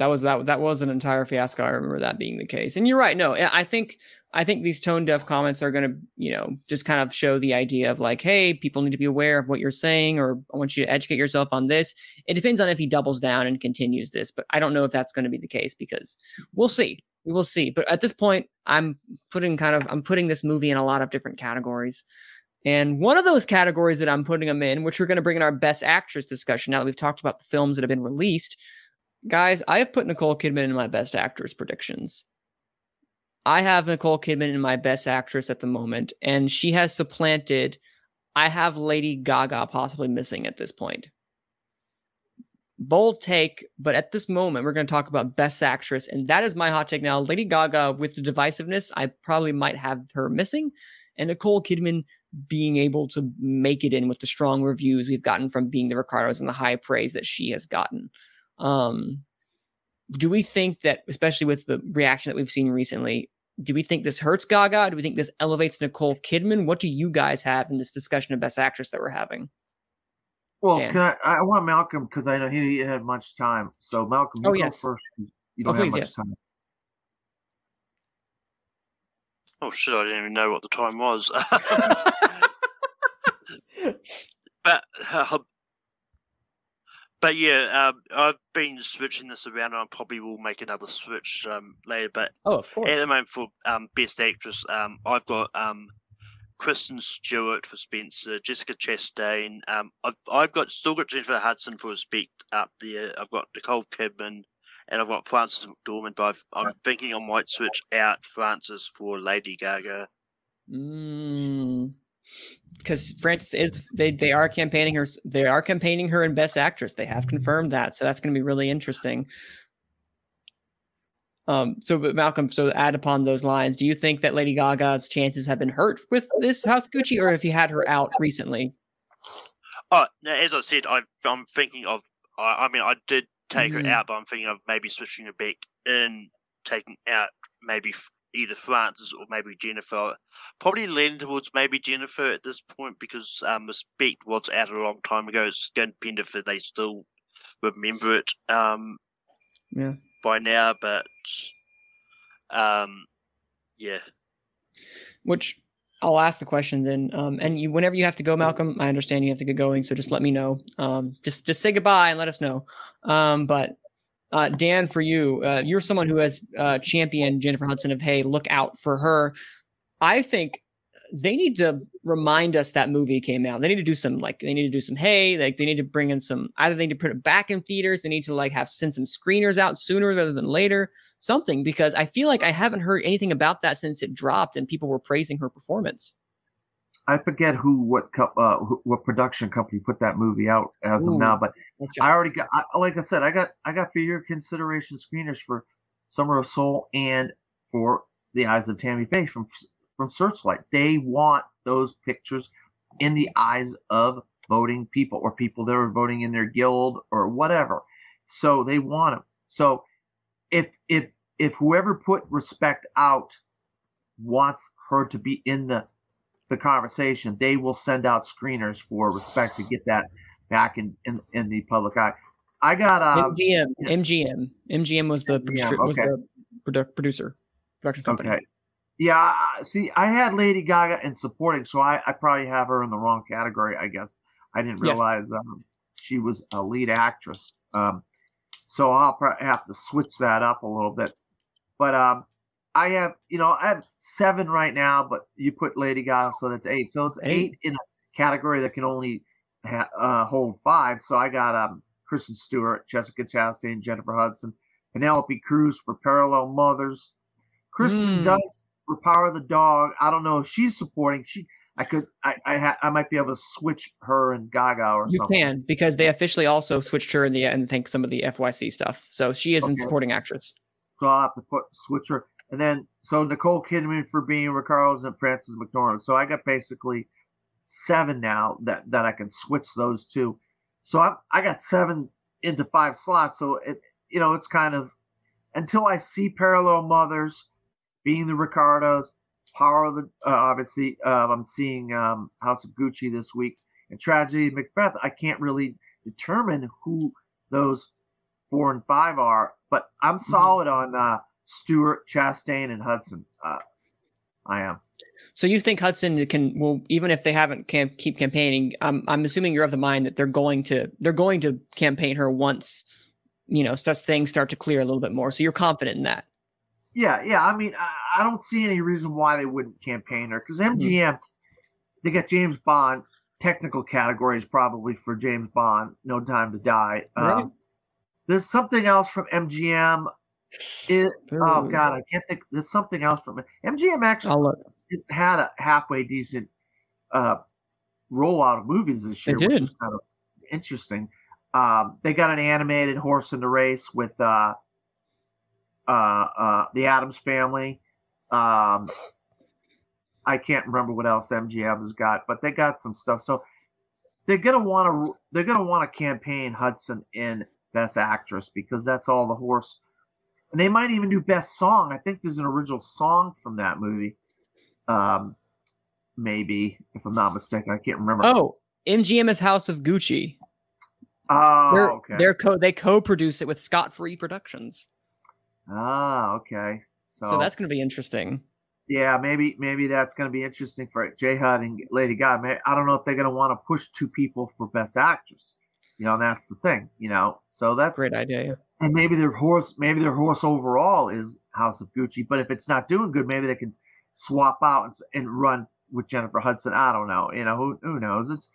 That was that that was an entire fiasco. I remember that being the case. And you're right. No, I think I think these tone deaf comments are going to, you know, just kind of show the idea of like, hey, people need to be aware of what you're saying, or I want you to educate yourself on this. It depends on if he doubles down and continues this, but I don't know if that's going to be the case because we'll see. We will see. But at this point, I'm putting kind of I'm putting this movie in a lot of different categories. And one of those categories that I'm putting them in, which we're going to bring in our best actress discussion now that we've talked about the films that have been released, guys, I have put Nicole Kidman in my best actress predictions. I have Nicole Kidman in my best actress at the moment, and she has supplanted. I have Lady Gaga possibly missing at this point. Bold take, but at this moment, we're going to talk about best actress, and that is my hot take now. Lady Gaga, with the divisiveness, I probably might have her missing, and Nicole Kidman being able to make it in with the strong reviews we've gotten from being the Ricardos and the high praise that she has gotten. Um, do we think that, especially with the reaction that we've seen recently, do we think this hurts Gaga? Do we think this elevates Nicole Kidman? What do you guys have in this discussion of Best Actress that we're having? Well, Dan. can I? I want Malcolm because I know he didn't have much time. So Malcolm, you Oh, go yes. first. 'cause You Oh, don't have please, much yes. time. Oh shit! I didn't even know what the time was. but uh, but yeah, um, I've been switching this around, and I probably will make another switch um, later. But oh, of at the moment, for um, best actress, um, I've got um, Kristen Stewart for Spencer, Jessica Chastain. Um, I've I've got still got Jennifer Hudson for Respect up there. I've got Nicole Kidman, and I've got Frances McDormand. But I've, I'm thinking I might switch out Frances for Lady Gaga. Because Frances is they they are campaigning her they are campaigning her in Best Actress. They have confirmed that, so that's going to be really interesting. Um, so but Malcolm, so add upon those lines, do you think that Lady Gaga's chances have been hurt with this House Gucci, or if you had her out recently? Oh, now, as I said, I, I'm thinking of. I, I mean, I did take Mhm. her out, but I'm thinking of maybe switching her back in, taking out maybe either Frances or maybe Jennifer. Probably lean towards maybe Jennifer at this point because um, Respect was out a long time ago. It's going to depend if they still remember it um, Yeah. by now, but um, yeah. Which I'll ask the question then. Um, and you, whenever you have to go, Malcolm, I understand you have to get going, so just let me know. Um, just just say goodbye and let us know. Um, but uh, Dan, for you, uh, you're someone who has uh, championed Jennifer Hudson of hey, look out for her. I think they need to remind us that movie came out. They need to do some like they need to do some hey, like they need to bring in some either they need to put it back in theaters. They need to like have send some screeners out sooner rather than later, something because I feel like I haven't heard anything about that since it dropped and people were praising her performance. I forget who, what, co- uh, who, what production company put that movie out as Ooh. of now, but Gotcha. I already got, I, like I said, I got, I got for your consideration screeners for Summer of Soul and for The Eyes of Tammy Faye from from Searchlight. They want those pictures in the eyes of voting people or people that are voting in their guild or whatever. So they want them. So if if if whoever put respect out wants her to be in the the conversation, they will send out screeners for respect to get that back in in, in the public eye. I got uh MGM. MGM, MGM was the MGM, was okay. the produ- producer, production company. okay. Yeah, see, I had Lady Gaga in supporting, so I, I probably have her in the wrong category. I guess I didn't Yes. realize um, she was a lead actress. Um, so I'll probably have to switch that up a little bit. But um, I have, you know, I have seven right now, but you put Lady Gaga, so that's eight. So it's Eight. eight, in a category that can only ha- uh, hold five. So I got um, Kristen Stewart, Jessica Chastain, Jennifer Hudson, Penelope Cruz for Parallel Mothers, Kristen Mm. Dunst for Power of the Dog. I don't know if she's supporting. She, I could, I, I, ha- I might be able to switch her and Gaga or You something. You can because they officially also switched her in the and think some of the FYC stuff. So she is Okay. supporting actress. So I'll have to put switch her. And then so Nicole Kidman for being Ricardo's and Frances McDormand. So I got basically seven now that that I can switch those two. So I I got seven into five slots. So it you know it's kind of until I see Parallel Mothers, being the Ricardos, Power of the uh, obviously uh, I'm seeing um, House of Gucci this week and Tragedy Macbeth. I can't really determine who those four and five are, but I'm solid on uh, Stewart, Chastain, and Hudson. Uh, I am. So you think Hudson can well even if they haven't can keep campaigning, I'm I'm assuming you're of the mind that they're going to they're going to campaign her once, you know, such things start to clear a little bit more. So you're confident in that. Yeah, yeah. I mean, I, I don't see any reason why they wouldn't campaign her because MGM, they got James Bond. Technical categories probably for James Bond. No Time to Die. Right. Um, there's something else from MGM. It, oh God, I can't think. There's something else from it. MGM. Actually, it's had a halfway decent uh, rollout of movies this year, which is kind of interesting. Um, they got an animated horse in the race with uh, uh, uh, the Addams family. Um, I can't remember what else MGM has got, but they got some stuff. So they're gonna want to they're gonna want to campaign Hudson in Best Actress because that's all the horse. And they might even do Best Song. I think there's an original song from that movie. Um, maybe if I'm not mistaken, I can't remember. Oh, MGM is House of Gucci. Oh, they're okay. they're co they co-produce it with Scott Free Productions. Ah, okay. So, So, that's going to be interesting. yeah, maybe maybe that's going to be interesting for J Hud and Lady Gaga. I don't know if they're going to want to push two people for Best Actress. You know, that's the thing. You know, so that's Great idea. And maybe their horse, maybe their horse overall is House of Gucci. But if it's not doing good, maybe they can swap out and, and run with Jennifer Hudson. I don't know. You know, who who knows? It's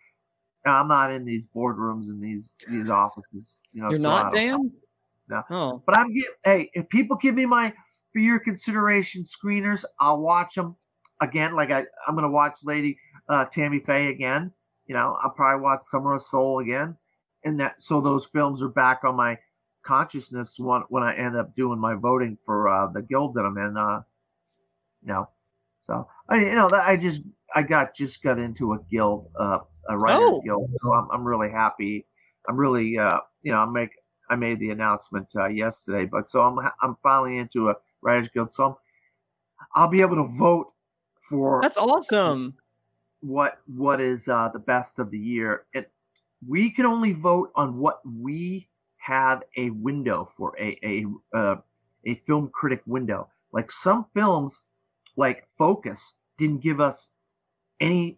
I'm not in these boardrooms and these these offices. You know, You're so not. Dan? No. Oh, But I'm give hey, if people give me my for your consideration screeners, I'll watch them again. Like I, I'm gonna watch Lady uh, Tammy Faye again. You know, I'll probably watch Summer of Soul again, and that so those films are back on my consciousness when when I end up doing my voting for uh, the guild that I'm in. Uh, you know, so I you know that I just I got just got into a guild, uh, a writers Oh. guild, so I'm I'm really happy. I'm really uh, you know I make I made the announcement uh, yesterday, but so I'm I'm finally into a writers guild, so I'm, I'll be able to vote for that's awesome. what what is uh, the best of the year. And we can only vote on what we have a window for a a uh, a film critic window. Like some films, like Focus, didn't give us any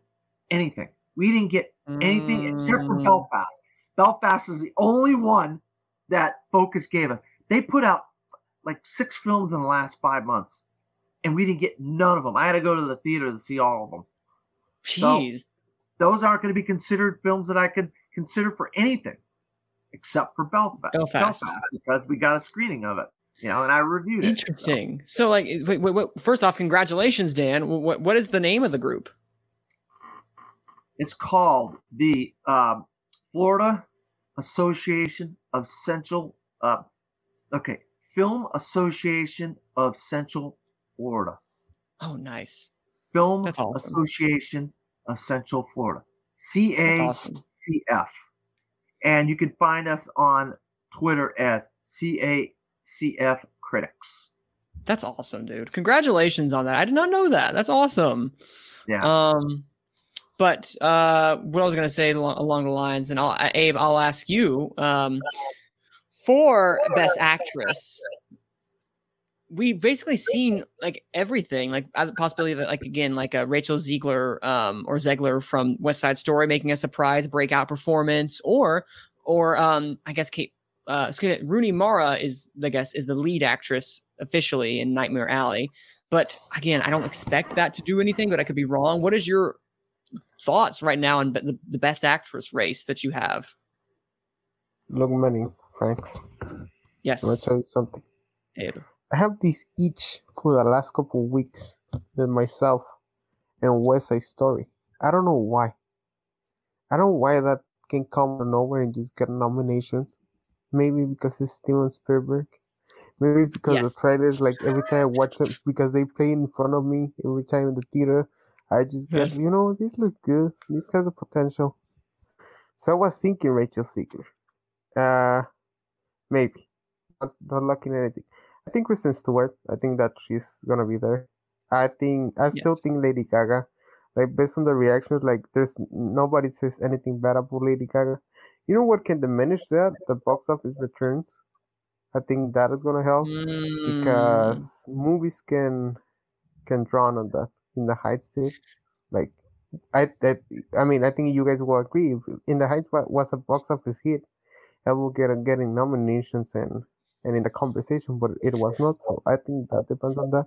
anything. We didn't get anything except for Mm. Belfast. Belfast is the only one that Focus gave us. They put out like six films in the last five months, and we didn't get none of them. I had to go to the theater to see all of them. So- Jeez. Those aren't going to be considered films that I could consider for anything except for Belfast. Belfast. because we got a screening of it, you know, and I reviewed it. Interesting. So, like, wait, wait, wait, first off, congratulations, Dan. What, what is the name of the group? It's called the um, Florida Association of Central. Uh, okay, Film Association of Central Florida. Oh, nice. Film That's awesome. Association of Central Florida. C That's A awesome. And you can find us on Twitter as C A C F Critics. That's awesome, dude. Congratulations on that. I did not know that. That's awesome. Yeah. Um, but uh, what I was gonna say along, along the lines, and I'll, Abe, I'll ask you. Um, for best actress, we've basically seen like everything, like uh, the possibility that, like again, like a Rachel Ziegler um, or Zegler from West Side Story making a surprise breakout performance, or or um, I guess Kate. Uh, excuse me, Rooney Mara is, I guess, is the lead actress officially in Nightmare Alley. But again, I don't expect that to do anything, but I could be wrong. What is your thoughts right now on the, the best actress race that you have? Look, many, Frank. Yes. Let me tell you something. Abe. I have this each for the last couple of weeks with myself and West Side Story. I don't know why. I don't know why that can come out of nowhere and just get nominations. Maybe because it's Steven Spielberg. Maybe it's because Yes. the trailers, like every time I watch them, because they play in front of me every time in the theater, I just get, Yes. you know this looks good. This has the potential. So I was thinking Rachel Ziegler. Uh, maybe not, not looking at anything. I think Kristen Stewart. I think that she's gonna be there. I think I still think Lady Gaga. Like based on the reactions, like there's nobody says anything bad about Lady Gaga. You know what can diminish that? The box office returns. I think that is gonna help Mm, because movies can can draw on that in the Heights did. Like I that I mean I think you guys will agree. If in the Heights wa- was a box office hit, I will get a, getting nominations and and in the conversation, but it was not. So I think that depends on that.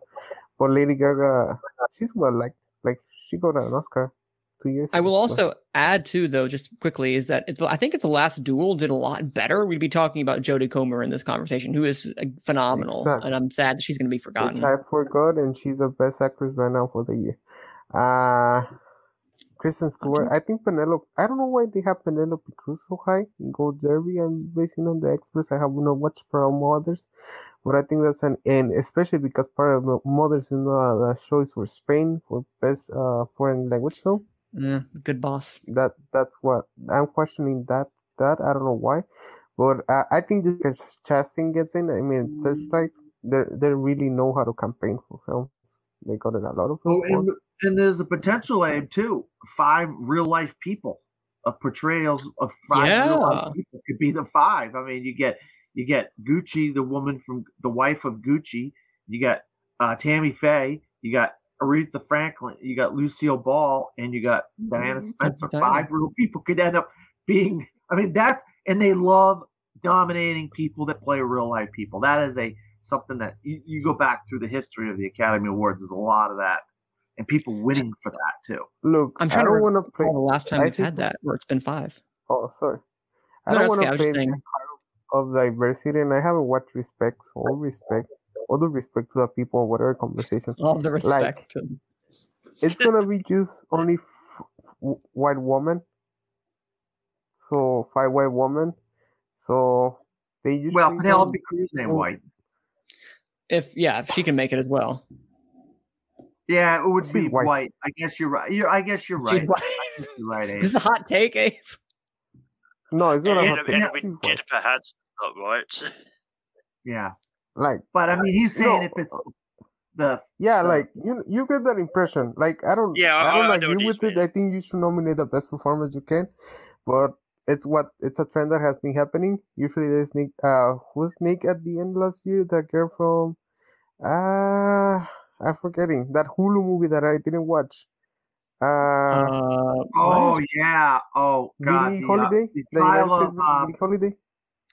But Lady Gaga, she's well liked. Like she got an Oscar two years. I will ago, also add too, though, just quickly, is that it's, I think it's the last duel did a lot better, we'd be talking about Jodie Comer in this conversation, who is phenomenal, Exactly. and I'm sad that she's going to be which forgotten. I forgot, and she's the best actress right now for the year. Uh Kristen Stewart. I think Penelope. I don't know why they have Penelope Cruz so high in Gold Derby. I'm basing on the experts. I have not watched Parallel Mothers, but I think that's an and especially because part of Mothers in the, the show is for Spain for best uh foreign language film. Yeah, good boss. That that's what I'm questioning. That that I don't know why, but uh, I think just because Chastain gets in. I mean, Searchlight. They they really know how to campaign for films. They got in a lot of Oh, films. and, and there's a potential, Abe, too. Five real life people, of portrayals of five real life people could be the five. I mean, you get you get Gucci, the woman from the wife of Gucci. You got uh, Tammy Faye. You got Aretha Franklin. You got Lucille Ball, and you got Diana Spencer. Five real people could end up being. I mean, that's and they love dominating people that play real life people. That is a something that you, you go back through the history of the Academy Awards. There's a lot of that, and people winning for that too. Look, I'm trying to don't want to play. The last time I we've had that where it's been five. Oh, sorry. I No, don't want to was play the of diversity, and I have what watched respect. All respect, all the respect to the people, whatever conversation. All the respect. Like, It's gonna be just only f- f- white woman. So five white women. So they usually Well, don't- Penelope Cruz ain't white. if yeah, if she can make it as well. Yeah, it would She's be white. white. I guess you're right. You're, I guess you're right. She's white. Guess you're right. Abe. this is a hot take, Abe. No, it's not a hot and, take. and She's white. Jennifer Hudson, not right. Yeah, Like but I mean, he's saying No, if it's the Yeah, So- like you you get that impression. Like I don't Yeah, I I- don't I know what agree he's with it. saying. I think you should nominate the best performance you can. But it's what it's a trend that has been happening. Usually there's Nick uh who's Nick at the end last year? That girl from uh I'm forgetting that Hulu movie that I didn't watch. Uh, Uh, oh what? yeah, oh god, Billie the, uh, Holiday? the The United trial States uh, Billie Holiday?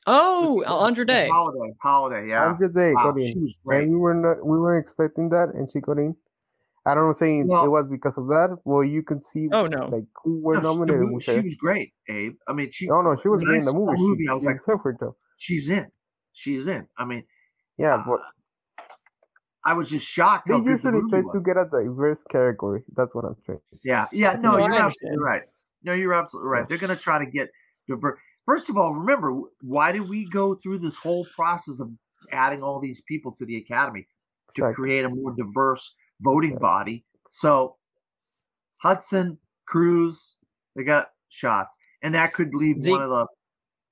oh, Andra the Day. Holiday, Holiday, yeah. Andra Day Wow, got she in. And we were not we weren't expecting that and she got in. I don't know saying it was because of that. Well you can see Oh no. like who were No, she- nominated movie- she was great, Abe. I mean, she. Oh no, she was great I in the movie. movie, She, I was she like, deserved it though. she's in. She's in. I mean, Yeah, but I was just shocked. they how the usually movie try to get a diverse category. That's what I'm saying. Yeah, yeah. No, No, you're absolutely right. No, you're absolutely right. They're going to try to get diverse. First of all, remember why did we go through this whole process of adding all these people to the academy to Exactly. create a more diverse voting Exactly. body? So Hudson, Cruz, they got shots, and that could leave Zeke- one of the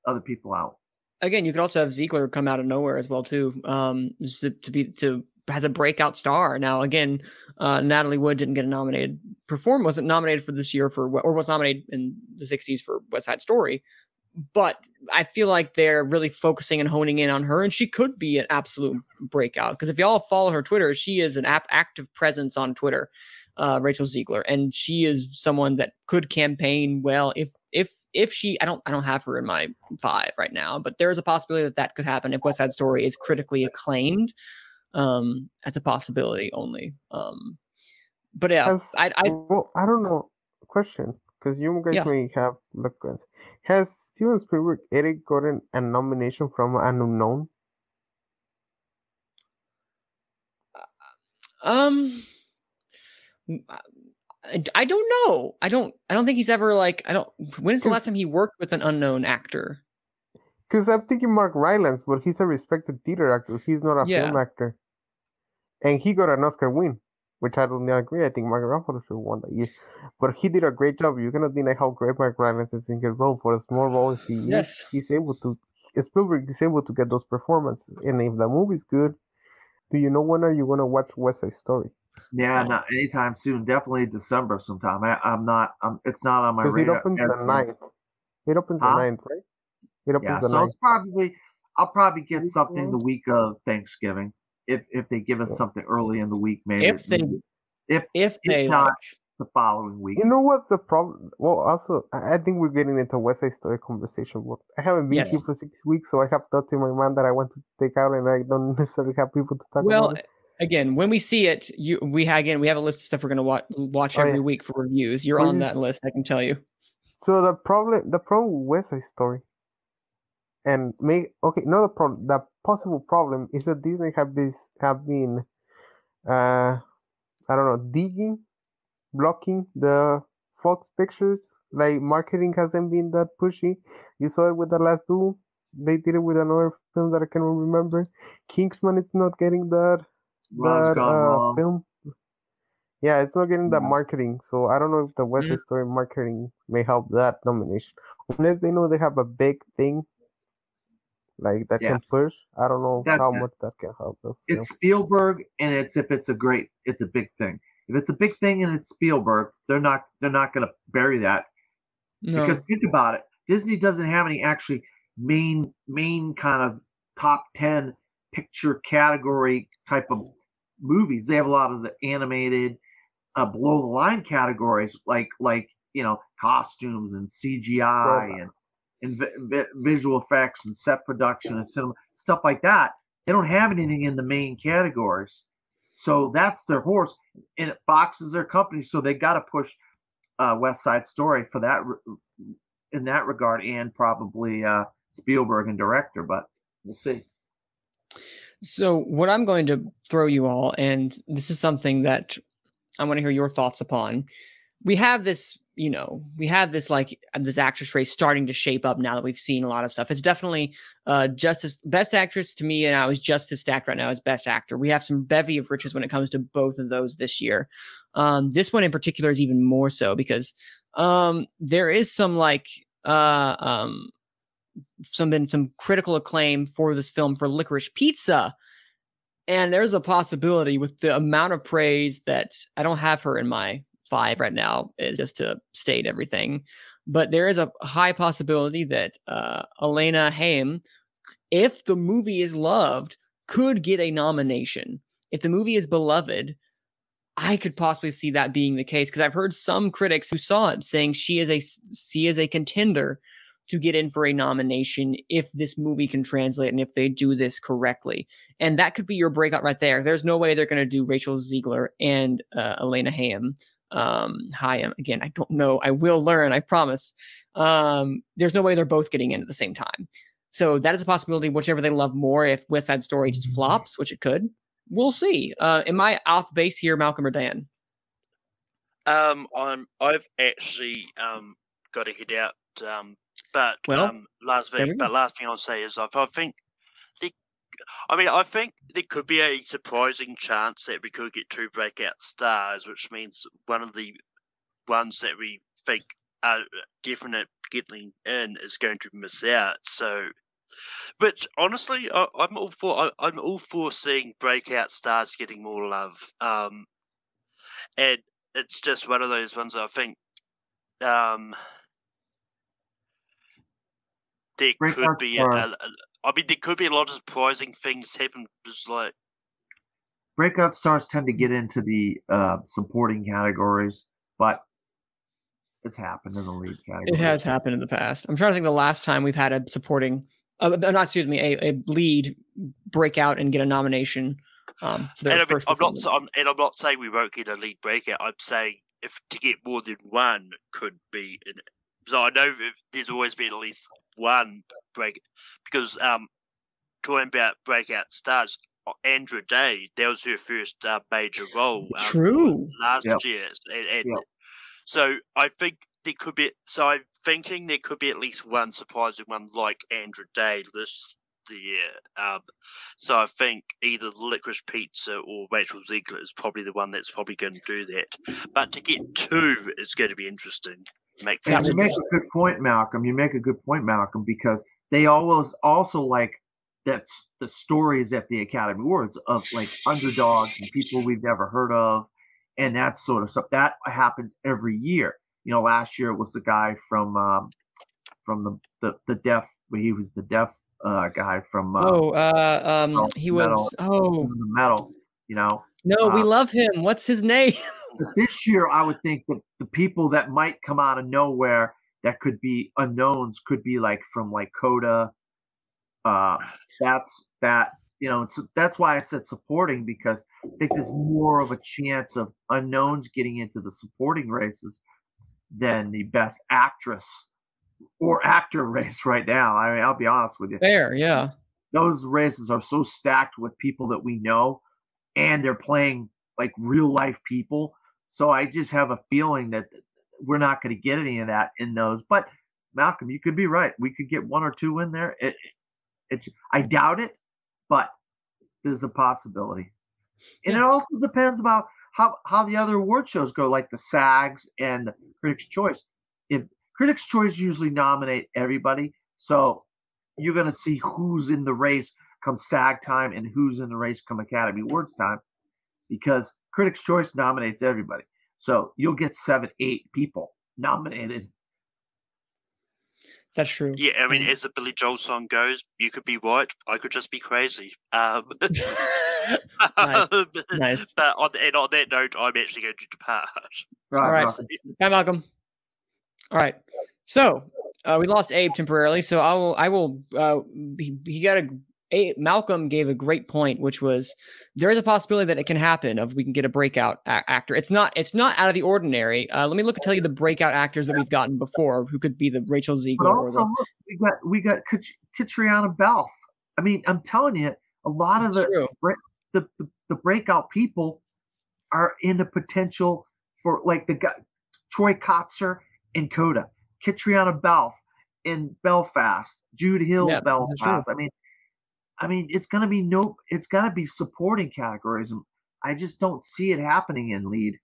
other people out. Again, you could also have Ziegler come out of nowhere as well too. Um, just to, to be to has a breakout star now. Again, uh, Natalie Wood didn't get a nominated. Perform wasn't nominated for this year for or was nominated in the '60s for West Side Story, but I feel like they're really focusing and honing in on her, and she could be an absolute breakout. Because if y'all follow her Twitter, she is an ap- active presence on Twitter, uh, Rachel Ziegler, and she is someone that could campaign well if if if she. I don't I don't have her in my five right now, but there is a possibility that that could happen if West Side Story is critically acclaimed. Um, that's a possibility only. Um, but yeah, Has, I I well, I don't know. Question, because you guys Yeah. may have looked at. Has Steven Spielberg ever gotten a nomination from an unknown? Um, I don't know. I don't. I don't think he's ever like. I don't. When is the last time he worked with an unknown actor? Because I'm thinking Mark Rylance, but he's a respected theater actor. He's not a Yeah. film actor, and he got an Oscar win. which I don't agree. I think Mark Ruffalo should have won that year, but he did a great job. You cannot deny how great Mark Rylance is in his role for a small role as he Yes. is. He's able to. Spielberg is able to get those performances, and if the movie's good, do you know when are you gonna watch West Side Story? Yeah, not anytime soon. Definitely December sometime. I, I'm not. I'm, it's not on my Because it opens the of- 9th. It opens Huh? the 9th, right? It opens Yeah, the so 9th. it's probably. I'll probably get something the week of Thanksgiving if if they give us Yeah. something early in the week. Maybe If they- if If they not- like, the following week. You know what's the problem? Well, also, I I think we're getting into West Side Story conversation. But I haven't been here for six weeks, so I have thoughts in my mind that I want to take out, and I don't necessarily have people to talk well, about. It. again, when we see it, you we ha- again we have a list of stuff we're gonna watch watch Oh, every yeah. week for reviews. You're Well, on that list, I can tell you. So the problem, the problem with West Side Story, and may okay, Another problem. The possible problem is that Disney have this have been, uh, I don't know, digging, blocking the Fox pictures. Like marketing hasn't been that pushy. You saw it with the last duel. They did it with another film that I can remember. Kingsman is not getting that that uh, film. Yeah, it's not getting that Yeah. marketing, so I don't know if the West Mm. Side Story marketing may help that nomination. Unless they know they have a big thing, like that Yeah. can push. I don't know That's how it. much that can help the film. It's Spielberg, and it's if it's a great, it's a big thing. If it's a big thing and it's Spielberg, they're not they're not going to bury that No. because think about it. Disney doesn't have any actually main main kind of top ten picture category type of movies. They have a lot of the animated, uh, below the line categories like like you know costumes and CGI Sure. and and vi- vi- visual effects and set production and cinema stuff like that. They don't have anything in the main categories, so that's their horse, and it boxes their company. So they got to push uh, West Side Story for that re- in that regard, and probably uh, Spielberg and director. But we'll see. So, what I'm going to throw you all, and this is something that I want to hear your thoughts upon. We have this, you know, we have this like this actress race starting to shape up now that we've seen a lot of stuff. It's definitely uh justice best actress to me, and I was just as stacked right now as best actor. We have some bevy of riches when it comes to both of those this year. Um, this one in particular is even more so because um there is some like uh um some been some critical acclaim for this film for Licorice Pizza. And there's a possibility with the amount of praise that I don't have her in my five right now, is just to state everything. But there is a high possibility that uh, Elena Haim, if the movie is loved, could get a nomination. If the movie is beloved, I could possibly see that being the case because I've heard some critics who saw it saying she is a she is a contender to get in for a nomination if this movie can translate and if they do this correctly. And that could be your breakout right there. There's no way they're going to do Rachel Ziegler and uh, Elena Hayam. Um, Hayam again. I don't know. I will learn. I promise. Um, there's no way they're both getting in at the same time. So that is a possibility. Whichever they love more, if West Side Story just flops, which it could, we'll see. Uh, am I off base here, Malcolm or Dan? Um, I'm I've actually um got to head out. Um, but Well, um, last thing, but last thing I'll say is I, I think the, I mean I think there could be a surprising chance that we could get two breakout stars, which means one of the ones that we think are definite getting in is going to miss out. So. But honestly, I, I'm all for I, I'm all for seeing breakout stars getting more love. Um, and it's just one of those ones I think um, there could Breakout be. A, a, a- I mean, there could be a lot of surprising things happen. Just like Breakout stars tend to get into the uh, supporting categories, but it's happened in the lead category. It has happened in the past. I'm trying to think the last time we've had a supporting, uh, uh, not excuse me, a, a lead breakout and get a nomination. Um, for their and I mean, first I'm not. I'm, and I'm not saying we won't get a lead breakout. I'm saying if to get more than one could be. In, so I know there's always been at least one break because um, talking about breakout stars, Andra Day, that was her first uh, major role. um, True. last Yep. year, and, and Yep. so I think there could be. So I'm thinking there could be at least one surprising one like Andra Day this the year. Um, so I think either Licorice Pizza or Rachel Ziegler is probably the one that's probably going to do that. But to get two is going to be interesting. Make And you make a good point, Malcolm. You make a good point, Malcolm, because they always also like that's the stories at the Academy Awards of like underdogs and people we've never heard of, and that sort of stuff. That happens every year. You know, last year it was the guy from um, from the the the deaf. He was the deaf uh, guy from uh, Oh, uh, um, he metal. was. Oh the metal. You know, no, we Uh, love him. What's his name? This year, I would think that the people that might come out of nowhere that could be unknowns could be like from like Coda. Uh, that's that you know. It's, that's why I said supporting because I think there's more of a chance of unknowns getting into the supporting races than the best actress or actor race right now. I mean, I'll be honest with you Fair, yeah. those races are so stacked with people that we know and they're playing like real life people. So i just have a feeling that we're not going to get any of that in those. But malcolm you could be right. We could get one or two in there. It, it's i doubt it but there's a possibility. And it also depends about how how the other award shows go like the sags and critics choice. If critics choice usually nominate everybody so you're going to see who's in the race come SAG time and who's in the race come Academy Awards time because Critics' Choice nominates everybody. So you'll get seven, eight people nominated. That's true. Yeah, I mean, as the Billy Joel song goes, you could be right, I could just be crazy. Um, Nice, um, nice. But on, and on that note, I'm actually going to depart. Right, All right. right. Hi, Malcolm. All right. So uh, we lost Abe temporarily. So I will. I will. Uh, he, he got a, a. Malcolm gave a great point, which was there is a possibility that it can happen. Of we can get a breakout a- actor. It's not. It's not out of the ordinary. Uh, let me look and tell you the breakout actors that we've gotten before, who could be the Rachel But Zegler. or also, the, look, we got we got Kat- Caitríona Balfe. I mean, I'm telling you, a lot of the, the, the the breakout people are in the potential for like the guy Troy Kotsur in Coda, Caitríona Balfe in Belfast, Jude Hill Yeah. Belfast. I mean, I mean, it's gonna be no, it's gonna be supporting categories. I just don't see it happening in lead.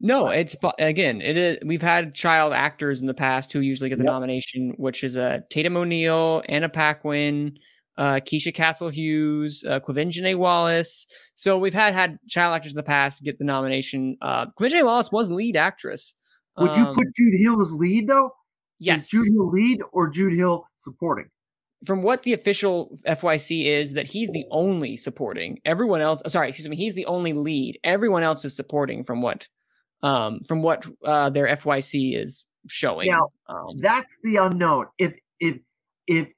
No, it's again, it is. We've had child actors in the past who usually get the Yep. nomination, which is uh, Tatum O'Neal, Anna Paquin, uh, Keisha Castle Hughes, uh, Quvenzhané Wallis. So we've had had child actors in the past get the nomination. Uh, Quvenzhané Wallis was lead actress. Would you Um, put Jude Hill as lead though? Is yes? Jude Hill lead or Jude Hill supporting? From what the official FYC is, that he's the only supporting. Everyone else, sorry, excuse me, he's the only lead. Everyone else is supporting. From what, um, from what uh, their FYC is showing. Now, um, That's the unknown. If if if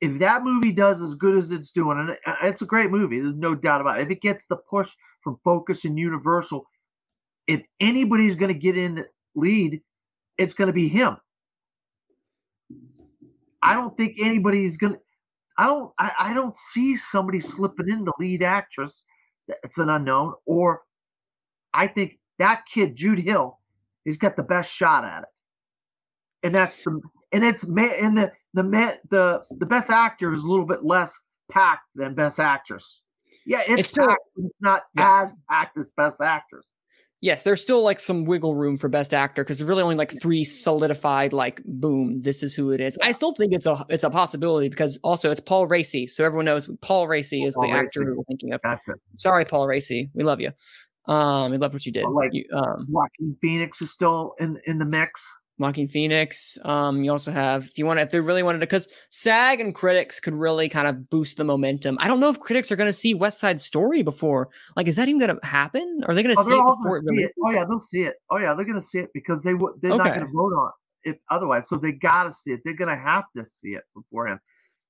if that movie does as good as it's doing, and it's a great movie, there's no doubt about it. If it gets the push from Focus and Universal, if anybody's going to get in lead, it's going to be him. I don't think anybody's going to. I don't. I, I don't see somebody slipping in the lead actress. It's an unknown. Or I think that kid Jude Hill, he's got the best shot at it, and that's the and it's and the the the the best actor is a little bit less packed than best actress. Yeah, it's, It's still- packed, but it's not Yeah. as packed as best actress. Yes, there's still like some wiggle room for best actor because there's really only like three solidified. Like, boom, this is who it is. I still think it's a it's a possibility because also it's Paul Raci, so everyone knows Paul Raci is Paul the actor we're thinking of. That's it. Sorry, Paul Raci, we love you. Um, we love what you did. But, like, you, um, Joaquin Phoenix is still in in the mix. Joaquin Phoenix. Um, you also have if you want to, if they really wanted to, because SAG and critics could really kind of boost the momentum. I don't know if critics are going to see West Side Story before. Like, is that even going to happen? Are they going to Oh, see it before gonna it see it. Oh yeah, they'll see it. Oh yeah, they're gonna see it because they would. They're not gonna vote on it if otherwise. So they gotta see it. They're gonna have to see it beforehand.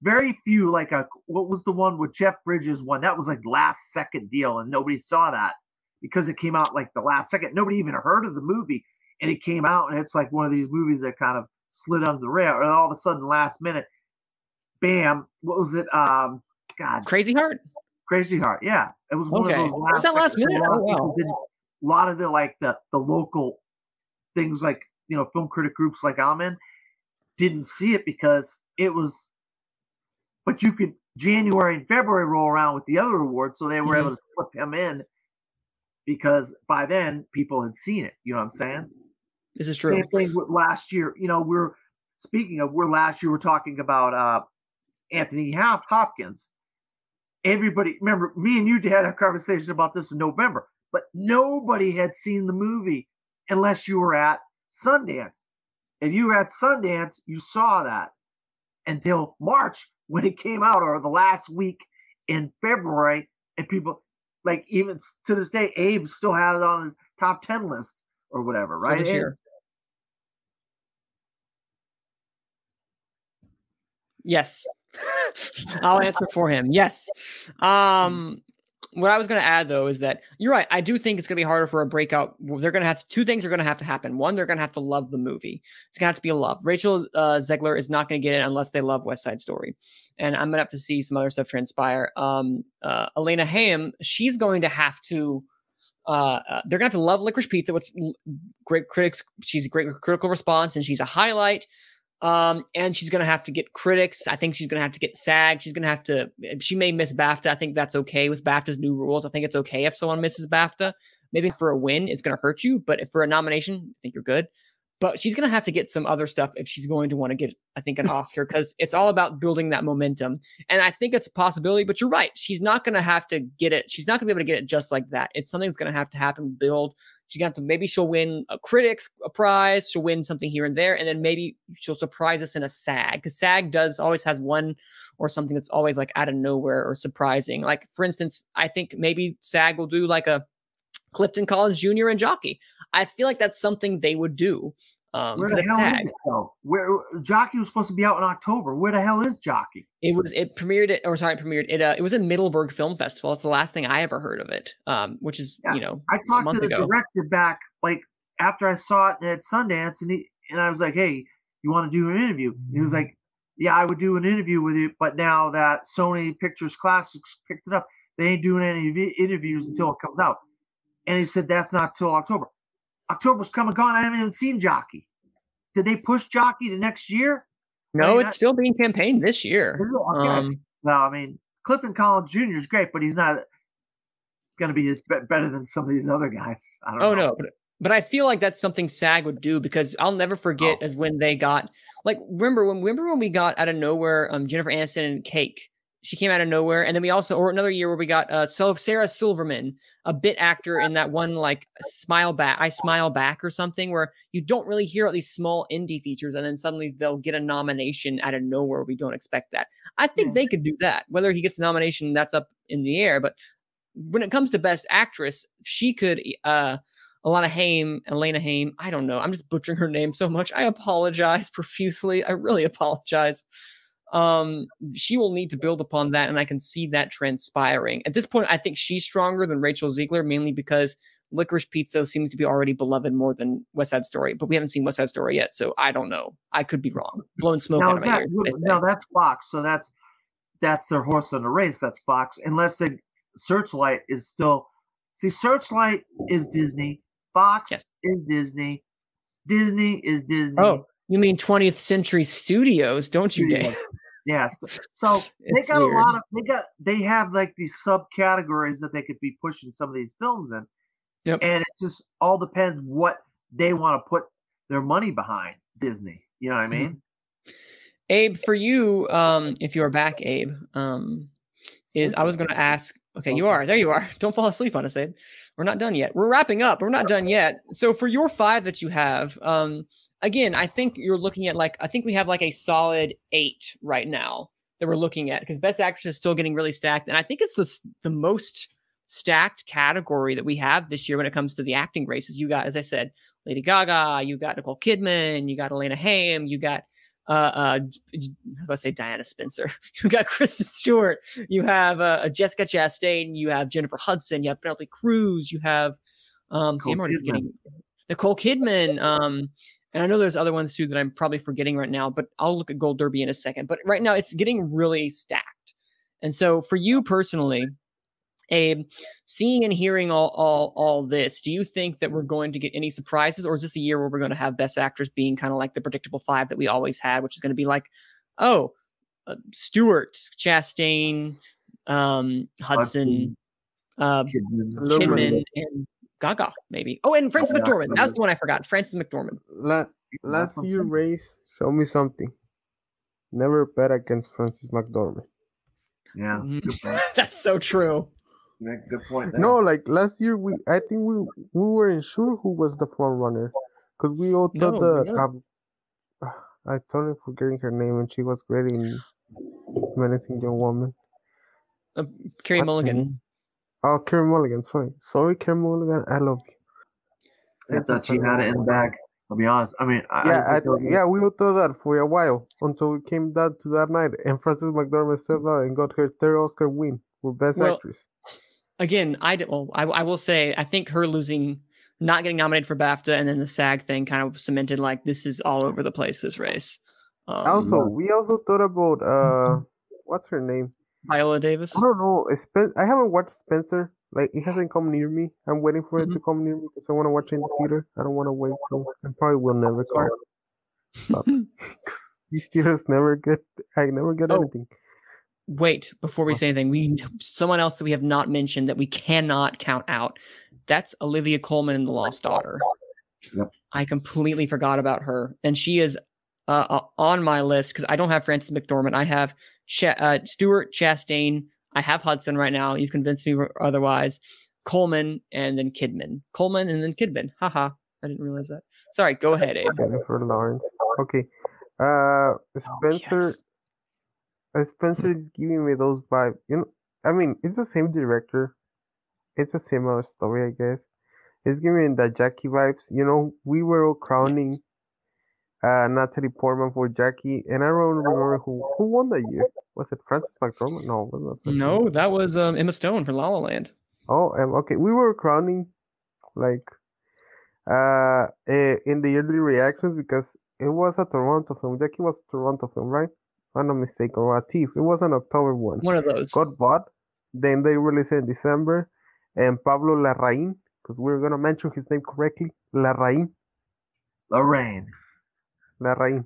Very few like a what was the one with Jeff Bridges one that was like last second deal and nobody saw that because it came out like the last second. Nobody even heard of the movie and it came out and it's like one of these movies that kind of slid under the radar and all of a sudden last minute, bam! What was it? Um, God, Crazy Heart. Crazy Heart. Yeah, it was one Okay. of those Was last. that last minute? A lot, Oh, of wow. didn't, a lot of the like the the local things like you know film critic groups like I'm in didn't see it because it was but you could January and February roll around with the other awards, so they were Mhm. able to slip him in because by then people had seen it. You know what I'm saying? This is true. Same thing with last year. You know, we're speaking of we're last year we're talking about uh Anthony Hopkins. Everybody remember me and you had a conversation about this in November, but nobody had seen the movie unless you were at Sundance. If you were at Sundance, you saw that until March when it came out, or the last week in February, and people like even to this day, Abe still had it on his top ten list or whatever, right? this year. Yes. I'll answer for him. Yes. Um what I was going to add though is that you're right. I do think it's going to be harder for a breakout. They're going to have to, two things are going to have to happen. One, they're going to have to love the movie. It's going to have to be a love. Rachel uh, Zegler is not going to get it unless they love West Side Story, and I'm going to have to see some other stuff transpire. Um, uh, Elena Haim, she's going to have to. Uh, uh, they're gonna have to love licorice pizza. What's great critics? She's a great critical response, and she's a highlight. Um, and she's gonna have to get critics. I think she's gonna have to get SAG. She's gonna have to. She may miss BAFTA. I think that's okay with BAFTA's new rules. I think it's okay if someone misses BAFTA. Maybe for a win, it's gonna hurt you, but if for a nomination, I think you're good. But she's gonna have to get some other stuff if she's going to want to get, I think, an Oscar because it's all about building that momentum. And I think it's a possibility. But you're right. She's not gonna have to get it. She's not gonna be able to get it just like that. It's something that's gonna have to happen. Build. She's gonna have to. Maybe she'll win a critics a prize. She'll win something here and there, and then maybe she'll surprise us in a SAG because SAG does always has one or something that's always like out of nowhere or surprising. Like for instance, I think maybe SAG will do like a Clifton Collins Jr. and Jockey. I feel like that's something they would do. Um, Where the hell SAG. is it? Where Jockey was supposed to be out in October. Where the hell is Jockey? It was it premiered it or sorry, it premiered it. Uh, it was in Middleburg Film Festival. It's the last thing I ever heard of it. Um, which is Yeah, you know I talked month to the ago. director back like after I saw it at Sundance, and he and I was like, "Hey, you want to do an interview?" And he was like, "Yeah, I would do an interview with you, but now that Sony Pictures Classics picked it up, they ain't doing any interviews until it comes out." And he said, "That's not till October. October's come and gone. I haven't even seen Jockey. Did they push Jockey to next year? No, mean, it's that- still being campaigned this year. Okay. Um, Well, I mean, Clifton Collins Jr. is great, but he's not going to be be- better than some of these other guys. I don't Oh know. no, but but I feel like that's something SAG would do because I'll never forget Oh. as when they got like remember when remember when we got out of nowhere um Jennifer Aniston and Cake. She came out of nowhere, and then we also or another year where we got uh so Sarah Silverman, a bit actor in that one like Smile Back, I Smile Back or something, where you don't really hear all these small indie features, and then suddenly they'll get a nomination out of nowhere. We don't expect that. I think they could do that. Whether he gets a nomination, that's up in the air. But when it comes to Best Actress, she could uh Alana Haim, Elena Haim. I don't know. I'm just butchering her name so much. I apologize profusely. I really apologize. Um, she will need to build upon that, and I can see that transpiring. At this point, I think she's stronger than Rachel Zegler, mainly because Licorice Pizza seems to be already beloved more than West Side Story, but we haven't seen West Side Story yet, so I don't know. I could be wrong. Blowing smoke Now, out of my ears. as they say. now that's Fox, so that's that's their horse in the race. That's Fox, unless the Searchlight is still. See, Searchlight is Disney. Fox Yes. is Disney. Disney is Disney. Oh, you mean 20th Century Studios, don't you, Dave? Yes. So they got weird. a lot of they got they have like these subcategories that they could be pushing some of these films in. Yep. And it just all depends what they want to put their money behind Disney. You know what I Mhm. mean? Abe, for you, um, if you're back, Abe, um, is I was going to ask. Okay, you are. There you are. Don't fall asleep on us, Abe. We're not done yet. We're wrapping up. but We're not done yet. So for your five that you have, um, again, I think you're looking at like I think we have like a solid eight right now that we're looking at because Best Actress is still getting really stacked, and I think it's the the most stacked category that we have this year when it comes to the acting races. You got, as I said, Lady Gaga, you got Nicole Kidman, you got Elena Haim, you got uh, uh, I was about to say Diana Spencer. You got Kristen Stewart. You have uh, Jessica Chastain. You have Jennifer Hudson. You have Penelope Cruz. You have um, see, I'm already Kidman. forgetting Nicole Kidman. Um, and I know there's other ones too that I'm probably forgetting right now, but I'll look at Gold Derby in a second. But right now, it's getting really stacked. And so, for you personally, Abe, seeing and hearing all all all this, do you think that we're going to get any surprises, or is this a year where we're going to have Best Actress being kind of like the predictable five that we always had, which is going to be like, oh, uh, Stewart, Chastain, um, Hudson, uh, Kidman. Kidman, and Gaga, maybe. Oh, and Frances Yeah, McDormand. That's the one I forgot. Frances McDormand. La- last That's year awesome. race, show me something. Never bet against Frances McDormand. Yeah, Mhm. That's so true. Yeah, Good point. There. No, like last year we I think we we weren't sure who was the front runner because we all thought No, we're that um, I totally forgetting her name and she was great in Menacing Young Woman. Uh, Carey What's her Mulligan. Name? Oh, Karen Mulligan. Sorry, sorry, Karen Mulligan. I love you. I thought she had it in the bag. I'll be honest. I mean, I, Yeah, I, I, yeah, we all thought that for a while until we came down to that night, and Frances McDormand stepped out and got her third Oscar win for Best Well, Actress. Again, I, d- well, I, I will say, I think her losing, not getting nominated for BAFTA, and then the SAG thing kind of cemented like this is all over the place, this race. Um, also, we also thought about uh, what's her name? Viola Davis. I don't know. Spen- I haven't watched Spencer. Like it hasn't come near me. I'm waiting for it to come near me because I want to watch it in the theater. I don't want to wait till. I probably will never come. These theaters never get. I never get Oh. anything. Wait, before we say anything, we someone else that we have not mentioned that we cannot count out. That's Olivia Colman in The Lost Daughter. Yep. I completely forgot about her, and she is uh, uh, on my list because I don't have Frances McDormand. I have Cha- uh, Stuart Chastain. I have Hudson right now. You've convinced me otherwise. Colman and then Kidman. Colman and then Kidman. Haha. I didn't realize that. Sorry. Go ahead, Abe. Jennifer Lawrence. Okay. Uh, Spencer. Oh, yes. uh, Spencer is giving me those vibes. You know, I mean, it's the same director. It's a similar story, I guess. It's giving me the Jackie vibes. You know, we were all crowning uh Natalie Portman for Jackie, and I don't remember who who won that year. Was it Frances McDormand? No, it wasn't Frances No, that was um, Emma Stone for La La Land. Oh, um, okay. We were crowning like uh in the early reactions because it was a Toronto film. Jackie was a Toronto film, right? If I'm not mistaken, or a thief. It was an October one. One of those. Got bought. Then they released it in December. And Pablo Larraín, because we're gonna mention his name correctly, Larraín. Lorraine. Larraín.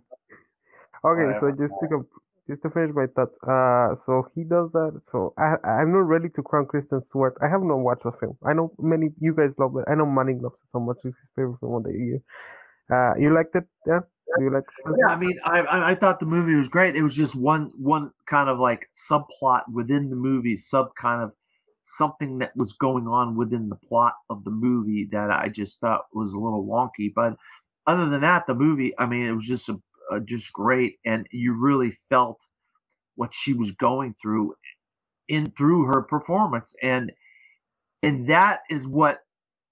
Okay, so just to comp- just to finish my thoughts, uh, so he does that. So I I'm not ready to crown Kristen Stewart. I have not watched the film. I know many you guys love it. I know Manning loves it so much. It's his favorite film of the year. Uh, you liked it? Yeah. Do you like Spencer? Yeah, I mean, I, I I thought the movie was great. It was just one one kind of like subplot within the movie, sub kind of something that was going on within the plot of the movie that I just thought was a little wonky. But other than that, the movie, I mean, it was just a, a just great, and you really felt what she was going through in through her performance, and and that is what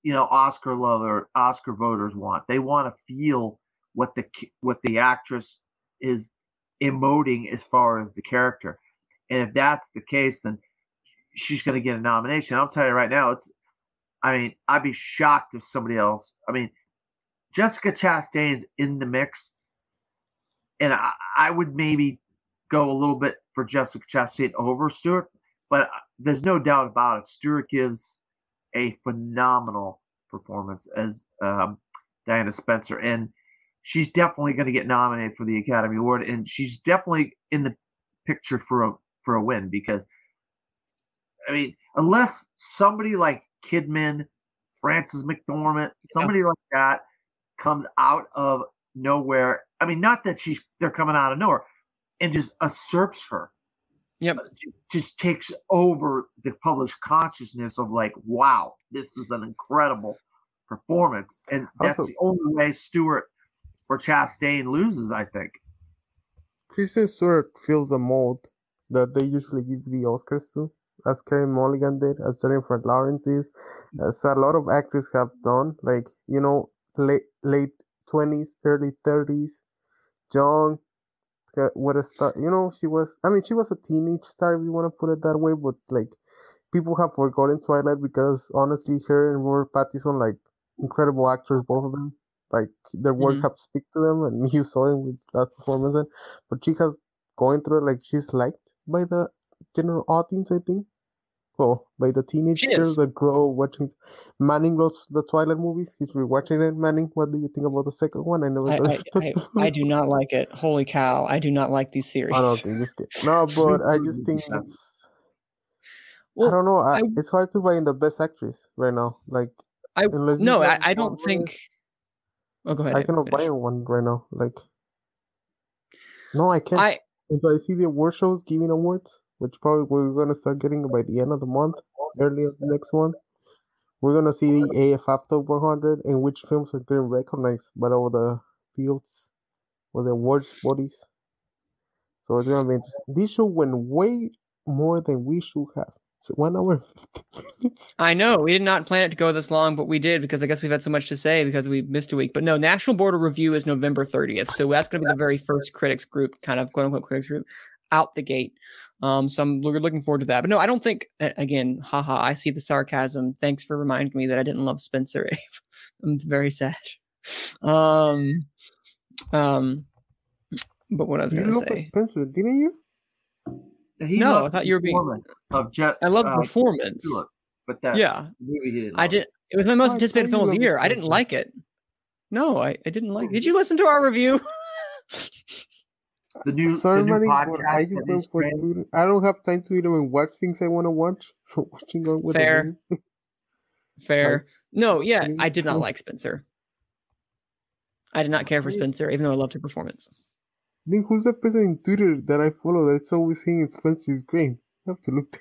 you know Oscar lover Oscar voters want. They want to feel what the what the actress is emoting as far as the character. And if that's the case, then she's going to get a nomination. I'll tell you right now, it's. I mean, I'd be shocked if somebody else. I mean, Jessica Chastain's in the mix, and I, I would maybe go a little bit for Jessica Chastain over Stewart, but there's no doubt about it. Stewart gives a phenomenal performance as um, Diana Spencer, and she's definitely going to get nominated for the Academy Award, and she's definitely in the picture for a for a win because, I mean, unless somebody like Kidman, Frances McDormand, somebody like that comes out of nowhere. I mean, not that she's they're coming out of nowhere, and just usurps her. Yep. Uh, Just takes over the public consciousness of like, wow, this is an incredible performance, and that's Also- the only way Stewart or Chastain loses. I think. Kristen Stewart fills the mold that they usually give the Oscars to, as Karen Mulligan did, as Jennifer Lawrence is, as a lot of actors have done. Like you know, late late twenties, early thirties, young. uh, What a star! You know, she was. I mean, she was a teenage star, if you want to put it that way. But like, people have forgotten Twilight because honestly, her and Robert Pattinson, like, incredible actors, both of them. Like their work Mhm. have speak to them, and you saw him with that performance. And but she has going through it like she's liked by the general audience, I think. Oh, well, by the teenage She girls that grow watching. Manning loves the Twilight movies. He's rewatching it. Manning, what do you think about the second one? I never. I, I, it. I, I do not like it. Holy cow! I do not like these series. I don't think this kid. No, but I just think Yeah. it's. Well, I don't know. I, I- it's hard to find the best actress right now. Like I unless no, I, I don't one think. Oh, go ahead. I cannot finish. buy one right now. Like, no, I can't. I Until I see the award shows giving awards, which probably we're gonna start getting by the end of the month, early of the next one. We're gonna see the AFF Top 100 and which films are getting recognized by all the fields or the awards bodies. So it's gonna be interesting. This show went way more than we should have. It's one hour minutes. I know we did not plan it to go this long, but we did because I guess we've had so much to say because we missed a week. But no, National Board of Review is November 30th, so that's to be the very first critics group, kind of quote unquote critics group, out the gate. Um, so I'm looking forward to that. But no, I don't think. Again, haha, I see the sarcasm. Thanks for reminding me that I didn't love Spencer. Abe. I'm very sad. Um, um, but what I was You going to love say, Spencer, didn't you? He No, I thought you were being- performance Of Jet, I love uh, performance. Stewart, but that Yeah, movie he didn't. I did. It was my most anticipated film of the year. I didn't like it. No, I, I didn't like. It. Did you listen to our review? The new, Sorry, the new podcast. I just that went is for great. I don't have time to even watch things I want to watch. So watching on with Fair. Fair. No, yeah, I did not mm. like Spencer. I did not care for Spencer, even though I loved her performance. Then who's the person in Twitter that I follow that's always saying Spencer is great? I have to look.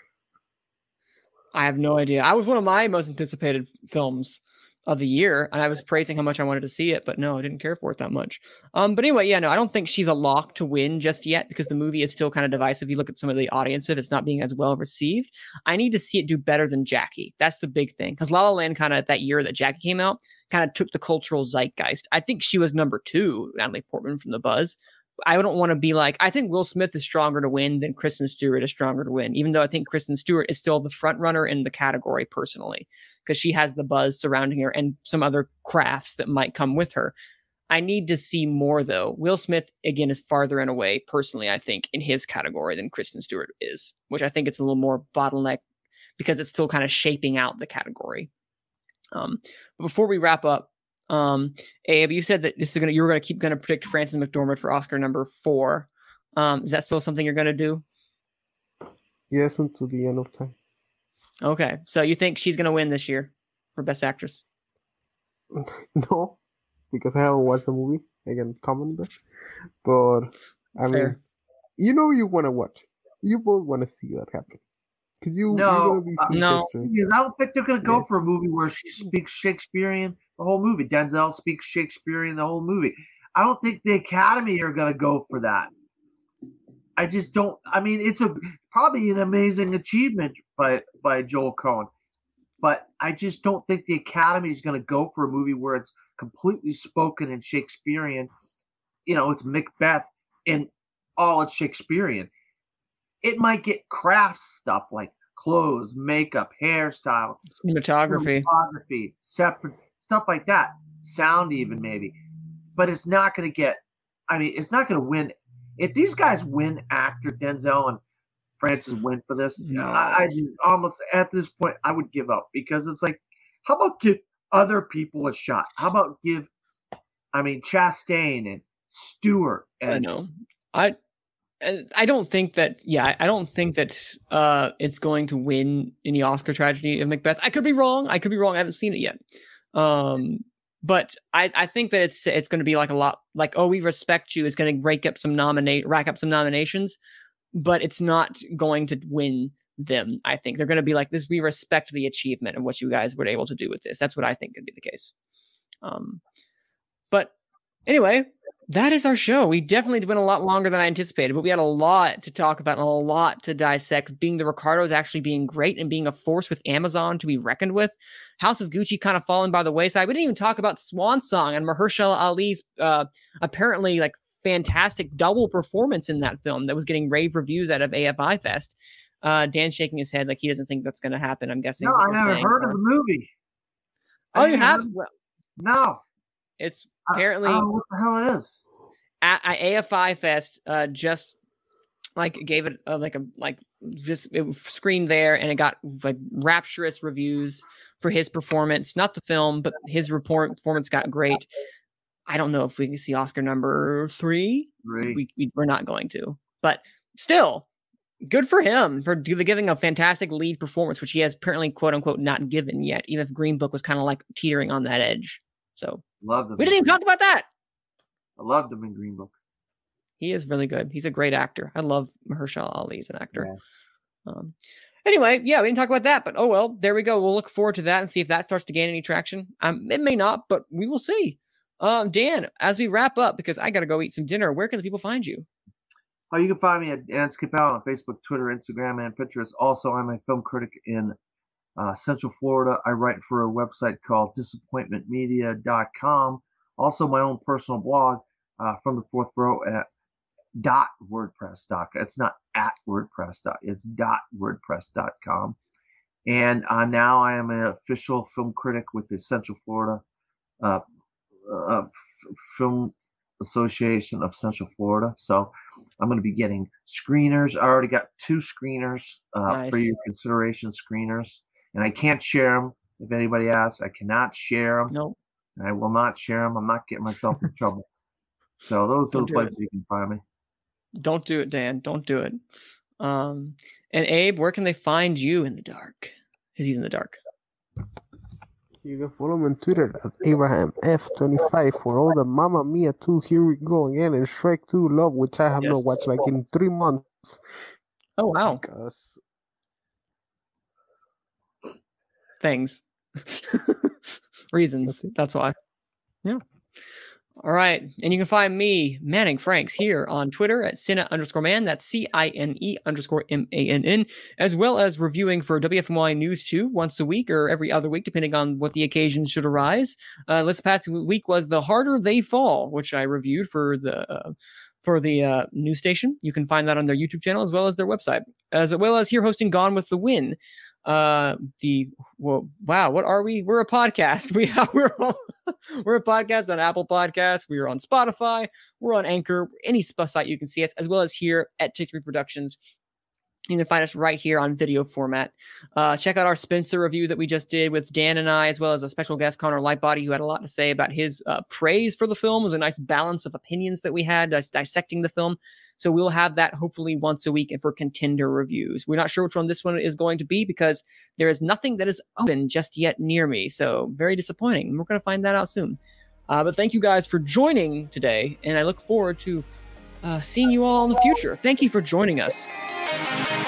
I have no idea. I was one of my most anticipated films of the year, and I was praising how much I wanted to see it, but no, I didn't care for it that much. Um, but anyway, yeah, no, I don't think she's a lock to win just yet because the movie is still kind of divisive. You look at some of the audience, if it's not being as well received. I need to see it do better than Jackie. That's the big thing because La La Land kind of that year that Jackie came out kind of took the cultural zeitgeist. I think she was number two, Natalie Portman from The Buzz. I don't want to be like, I think Will Smith is stronger to win than Kristen Stewart is stronger to win, even though I think Kristen Stewart is still the front runner in the category personally, because she has the buzz surrounding her and some other crafts that might come with her. I need to see more though. Will Smith, again, is farther and away, personally, I think, in his category than Kristen Stewart is, which I think it's a little more bottleneck because it's still kind of shaping out the category. Um, but before we wrap up, um, Abe, you said that this is gonna you were gonna keep gonna predict Frances McDormand for Oscar number four. Um, is that still something you're gonna do? Yes, until the end of time. Okay, so you think she's gonna win this year for Best Actress? no, because I haven't watched the movie. I can comment on that. But I mean, you know, you want to watch. You both want to see that happen. Because you, No, you're gonna be uh, no. Because I don't think they're going to go Yeah. for a movie where she speaks Shakespearean the whole movie. Denzel speaks Shakespearean the whole movie. I don't think the Academy are going to go for that. I just don't. I mean, it's a probably an amazing achievement by by Joel Coen, but I just don't think the Academy is going to go for a movie where it's completely spoken in Shakespearean. You know, it's Macbeth and all it's Shakespearean. It might get craft stuff like clothes, makeup, hairstyle, Cinematography. cinematography, separate stuff like that, sound even maybe. But it's not going to get. I mean, it's not going to win. If these guys win, actor Denzel and Frances win for this, No. I, I almost at this point I would give up because it's like, how about give other people a shot? How about give, I mean, Chastain and Stewart and I know. I I don't think that. Yeah, I- I don't think that uh, it's going to win in the Oscar tragedy of Macbeth. I could be wrong. I could be wrong. I haven't seen it yet. Um, but I, I think that it's it's going to be like a lot like oh we respect you. It's going to rake up some nominate rack up some nominations, but it's not going to win them. I think they're going to be like this. We respect the achievement of what you guys were able to do with this. That's what I think could be the case. Um, but anyway, that is our show. We definitely went a lot longer than I anticipated, but we had a lot to talk about and a lot to dissect. Being the Ricardos actually being great and being a force with Amazon to be reckoned with. House of Gucci kind of falling by the wayside. We didn't even talk about Swan Song and Mahershala Ali's uh, apparently like fantastic double performance in that film that was getting rave reviews out of AFI Fest. Uh, Dan shaking his head like he doesn't think that's going to happen. I'm guessing. no, I saying, heard or- of the movie. I Oh, you have? heard- No, it's apparently I don't what the hell it is. at, at AFI Fest uh, just like gave it uh, like a like just it screened there and it got like rapturous reviews for his performance. Not the film but his report performance got great. I don't know if we can see oscar number three. Great. we, we we're not going to. But still good for him for gi- giving a fantastic lead performance which he has apparently quote unquote not given yet even if green book was kind of like teetering on that edge so loved him. we didn't even talk about that I loved him in Green Book. he is really good he's a great actor i love mahershala ali as an actor Yeah. Um, anyway, yeah, we didn't talk about that, but oh well, there we go. We'll look forward to that and see if that starts to gain any traction. Um, it may not, but we will see. Um, Dan, as we wrap up, because I got to go eat some dinner, where can the people find you? Oh, you can find me at Dan Skip Out on Facebook, Twitter, Instagram, and Pinterest. Also, I'm a film critic in uh, Central Florida. I write for a website called disappointmentmedia.com. Also, my own personal blog uh, from the fourth row at dot wordpress dot it's not at wordpress dot it's dot wordpress dot com. And uh, now i am an official film critic with the central florida uh, uh, f- film association of central florida. So i'm going to be getting screeners. I already got two screeners uh, for your consideration screeners and i can't share them if anybody asks i cannot share them No, and i will not share them i'm not getting myself in trouble so those are Don't the do places you can find me don't do it, Dan. Don't do it. Um, and Abe, where can they find you in the dark? 'Cause he's in the dark. You can follow me on Twitter at Abraham F25 for all the Mamma Mia 2. Here we go again, and Shrek 2 Love, which I have not watched like in three months. Oh wow, Because things, reasons. That's. That's why. Yeah. All right. And you can find me, Manning Franks, here on Twitter at Cine underscore man. That's C I N E underscore M A N N, as well as reviewing for WFMY News 2 once a week or every other week, depending on what the occasion should arise. Uh, this past week was The Harder They Fall, which I reviewed for the. Uh, for the uh, news station, you can find that on their YouTube channel as well as their website, as well as here hosting Gone with the Wind. Uh, the well, wow, what are we? We're a podcast. We have we're all, we're a podcast on Apple Podcasts. We are on Spotify. We're on Anchor, any site you can see us, as well as here at tick Three Productions. You can find us right here on video format. Uh, check out our Spencer review that we just did with Dan and I, as well as a special guest, Connor Lightbody, who had a lot to say about his uh, praise for the film. It was a nice balance of opinions that we had us dissecting the film. So we'll have that hopefully once a week and for contender reviews. We're not sure which one this one is going to be because there is nothing that is open just yet near me. So very disappointing. We're going to find that out soon. Uh, but thank you guys for joining today, and I look forward to uh, seeing you all in the future. Thank you for joining us. Bye.